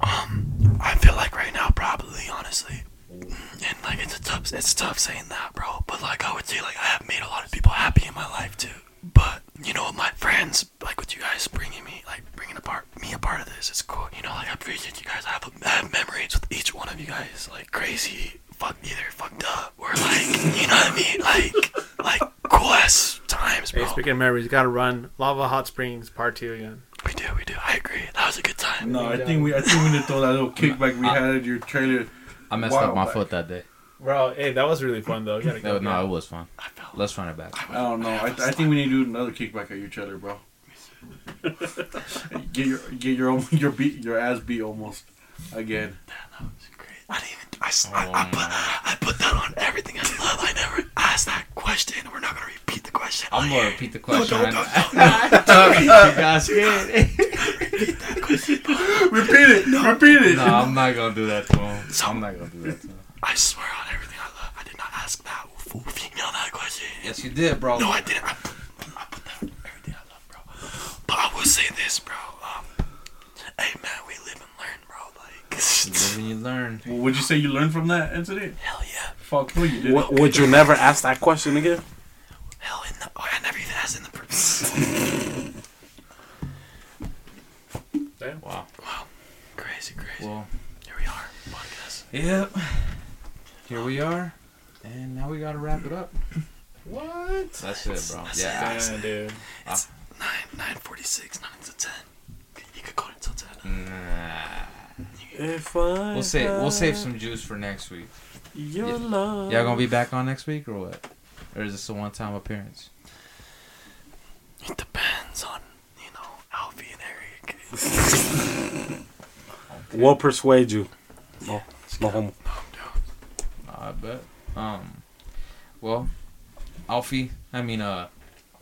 um, I feel like right now, probably, honestly. And like it's a tough, it's tough saying that, bro. But like I would say, like I have made a lot of people happy in my life too. But you know, my friends, like with you guys bringing me, like bringing apart me a part of this, it's cool. You know, like I appreciate you guys. I have, I have memories with each one of you guys, like crazy, fuck either fucked up or like, you know what I mean, like like cool ass times, bro. Hey, speaking of memories, gotta run Lava Hot Springs Part Two again. we do, we do. I agree. That was a good time. No, I think we I think we need to throw that little kickback we had at your trailer. I messed up my but- foot that day. Bro, hey, that was really fun though. You gotta go. No, no, it was fun. I felt. Let's run it back. I don't know. I, I think we need to do another kickback at your trailer, bro. get your get your own, your beat your ass beat almost again. That was great. I didn't even. I, s- I- I oh, put I put that on everything I love. I never asked that question. We're not gonna repeat the question. I'm gonna repeat the No, question. no, no, I- no, no. you got scared. Repeat that question. Repeat it. Repeat it. no, I'm not gonna do that to him. I'm not gonna do that to him. I swear on everything I love. I did not ask that fool female that question. Yes, you did, bro. No, I didn't. I put, I put that on everything I love, bro. But I will say this, bro. Um, hey man, we live and learn, bro. Like, You live and you learn. Well, would you say you learned from that incident? hell yeah, Fuck, no, you did. W- would you never ask that question again? Hell in the. Oh, I never even asked in the. Pr- Damn. Wow. wow, crazy, crazy. Well, Here we are, podcast. yep. Here we are, and now we gotta wrap it up. What? That's it, bro. That's Yeah. it. Yeah, dude. It's nine nine forty six, nine to ten. You could go until ten. Nah. If I We'll save we'll save some juice for next week. your Yeah. love. Y'all gonna be back on next week or what? Or is this a one time appearance? It depends on you know Alfie and Eric. We'll persuade you. No, it's no homo. I bet. Um, well, Alfie, I mean, uh,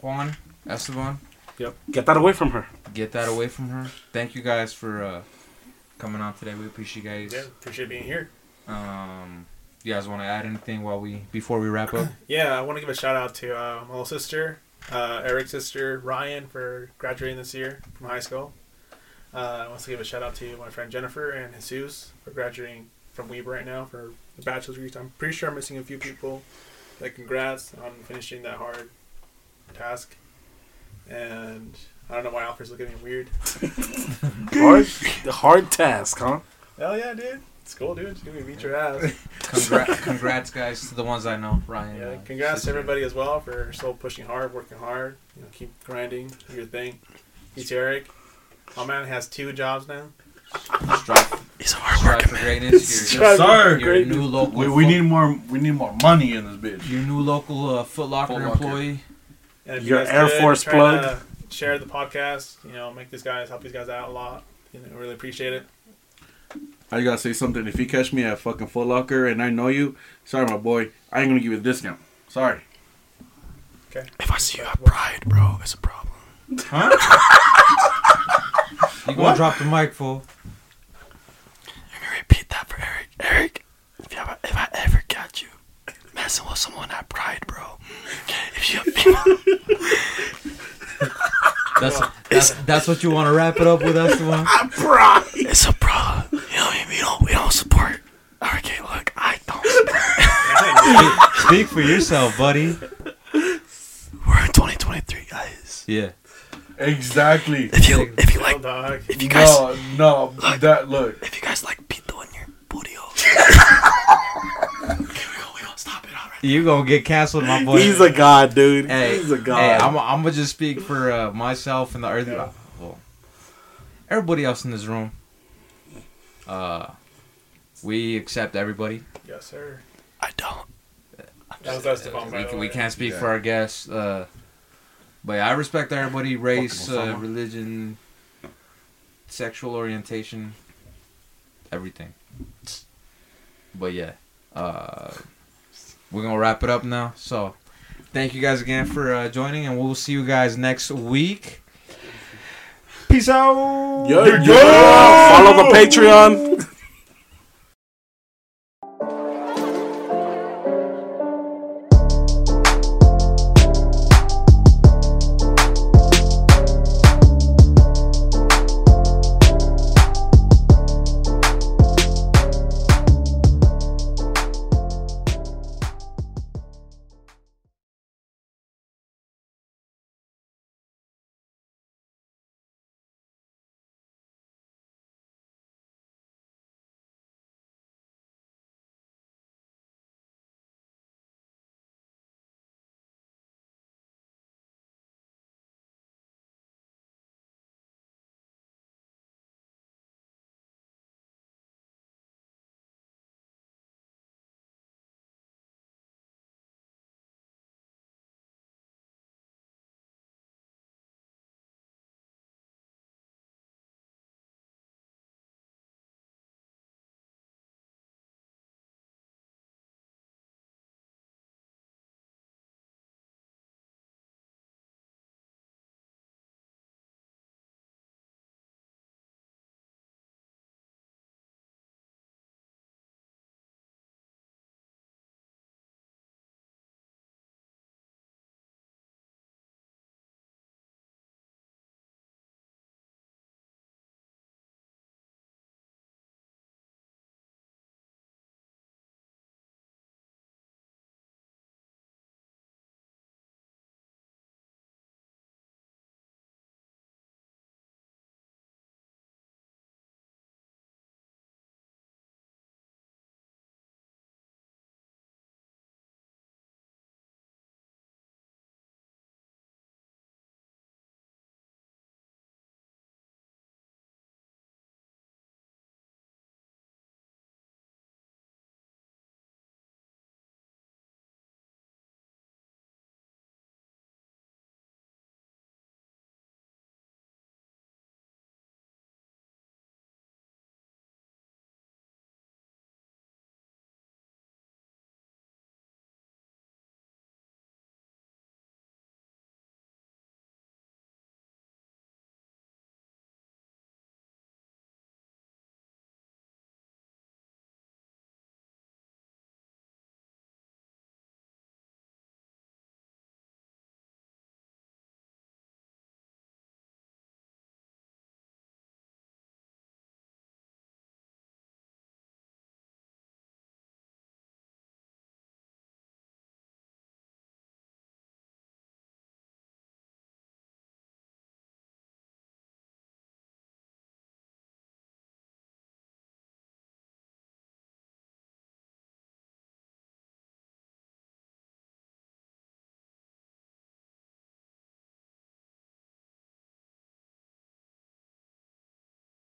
Juan Esteban, Yep. Get that away from her. get that away from her. Thank you guys for uh coming on today. We appreciate you guys. Yeah, appreciate being here. Um, you guys want to add anything while we before we wrap up? Yeah, I want to give a shout out to uh, my little sister, uh, Eric's sister Ryan, for graduating this year from high school. Uh, I want to give a shout out to my friend Jennifer and Jesus for graduating from Weber right now for the bachelor's degree. I'm pretty sure I'm missing a few people. Like, congrats on finishing that hard task. And I don't know why Alfred's looking at me weird. Hard, hard task, huh? Hell yeah, dude. It's cool, dude. It's gonna beat your ass. Congrats, congrats, guys, to the ones I know, Ryan. Yeah, uh, congrats to everybody as well for still pushing hard, working hard. You know, keep grinding, do your thing. He's Eric. My man has two jobs now. Strive, He's a hard strive working for man. greatness. Your, Yes, sir. your new local. We, we Foot- need more. We need more money in this bitch. your new local uh, Foot Locker employee. And if Your you Air could, Force plug. Share the podcast. You know, make these guys help these guys out a lot. You know, really appreciate it. I gotta say something. If you catch me at fucking Foot Locker and I know you, sorry, my boy, I ain't gonna give you a discount. Sorry. Okay. If I see you at Pride, bro, it's a problem. Huh? you gonna drop the mic, fool? You're gonna repeat that for Eric. Eric, if, you ever, if I ever catch you messing with someone at Pride, bro, if you That's that's, that's what you want to wrap it up with, Esteban? it's a problem. You know what I mean? We don't, support. Okay, look, I don't support. Speak for yourself, buddy. We're in 2023, guys. Yeah. Exactly. If you, if you like, dog. if you guys, No, no, that look. if you guys like pito in your booty hole. okay, we go, we go. Stop it already. You gonna get canceled, my boy. He's a god, dude. Hey, He's a god. hey, I'm, I'm gonna just speak for uh, myself and the earth. Well, everybody else in this room. Uh, we accept everybody. Yes, sir. I don't. That was Esteban, by we, the can- we way. can't speak Yeah. for our guests. Uh, but yeah, I respect everybody, race, uh, religion, sexual orientation, everything. But yeah, uh, we're gonna wrap it up now. So, thank you guys again for uh, joining, and we'll see you guys next week. Peace out. Yo, yo. Follow the Patreon.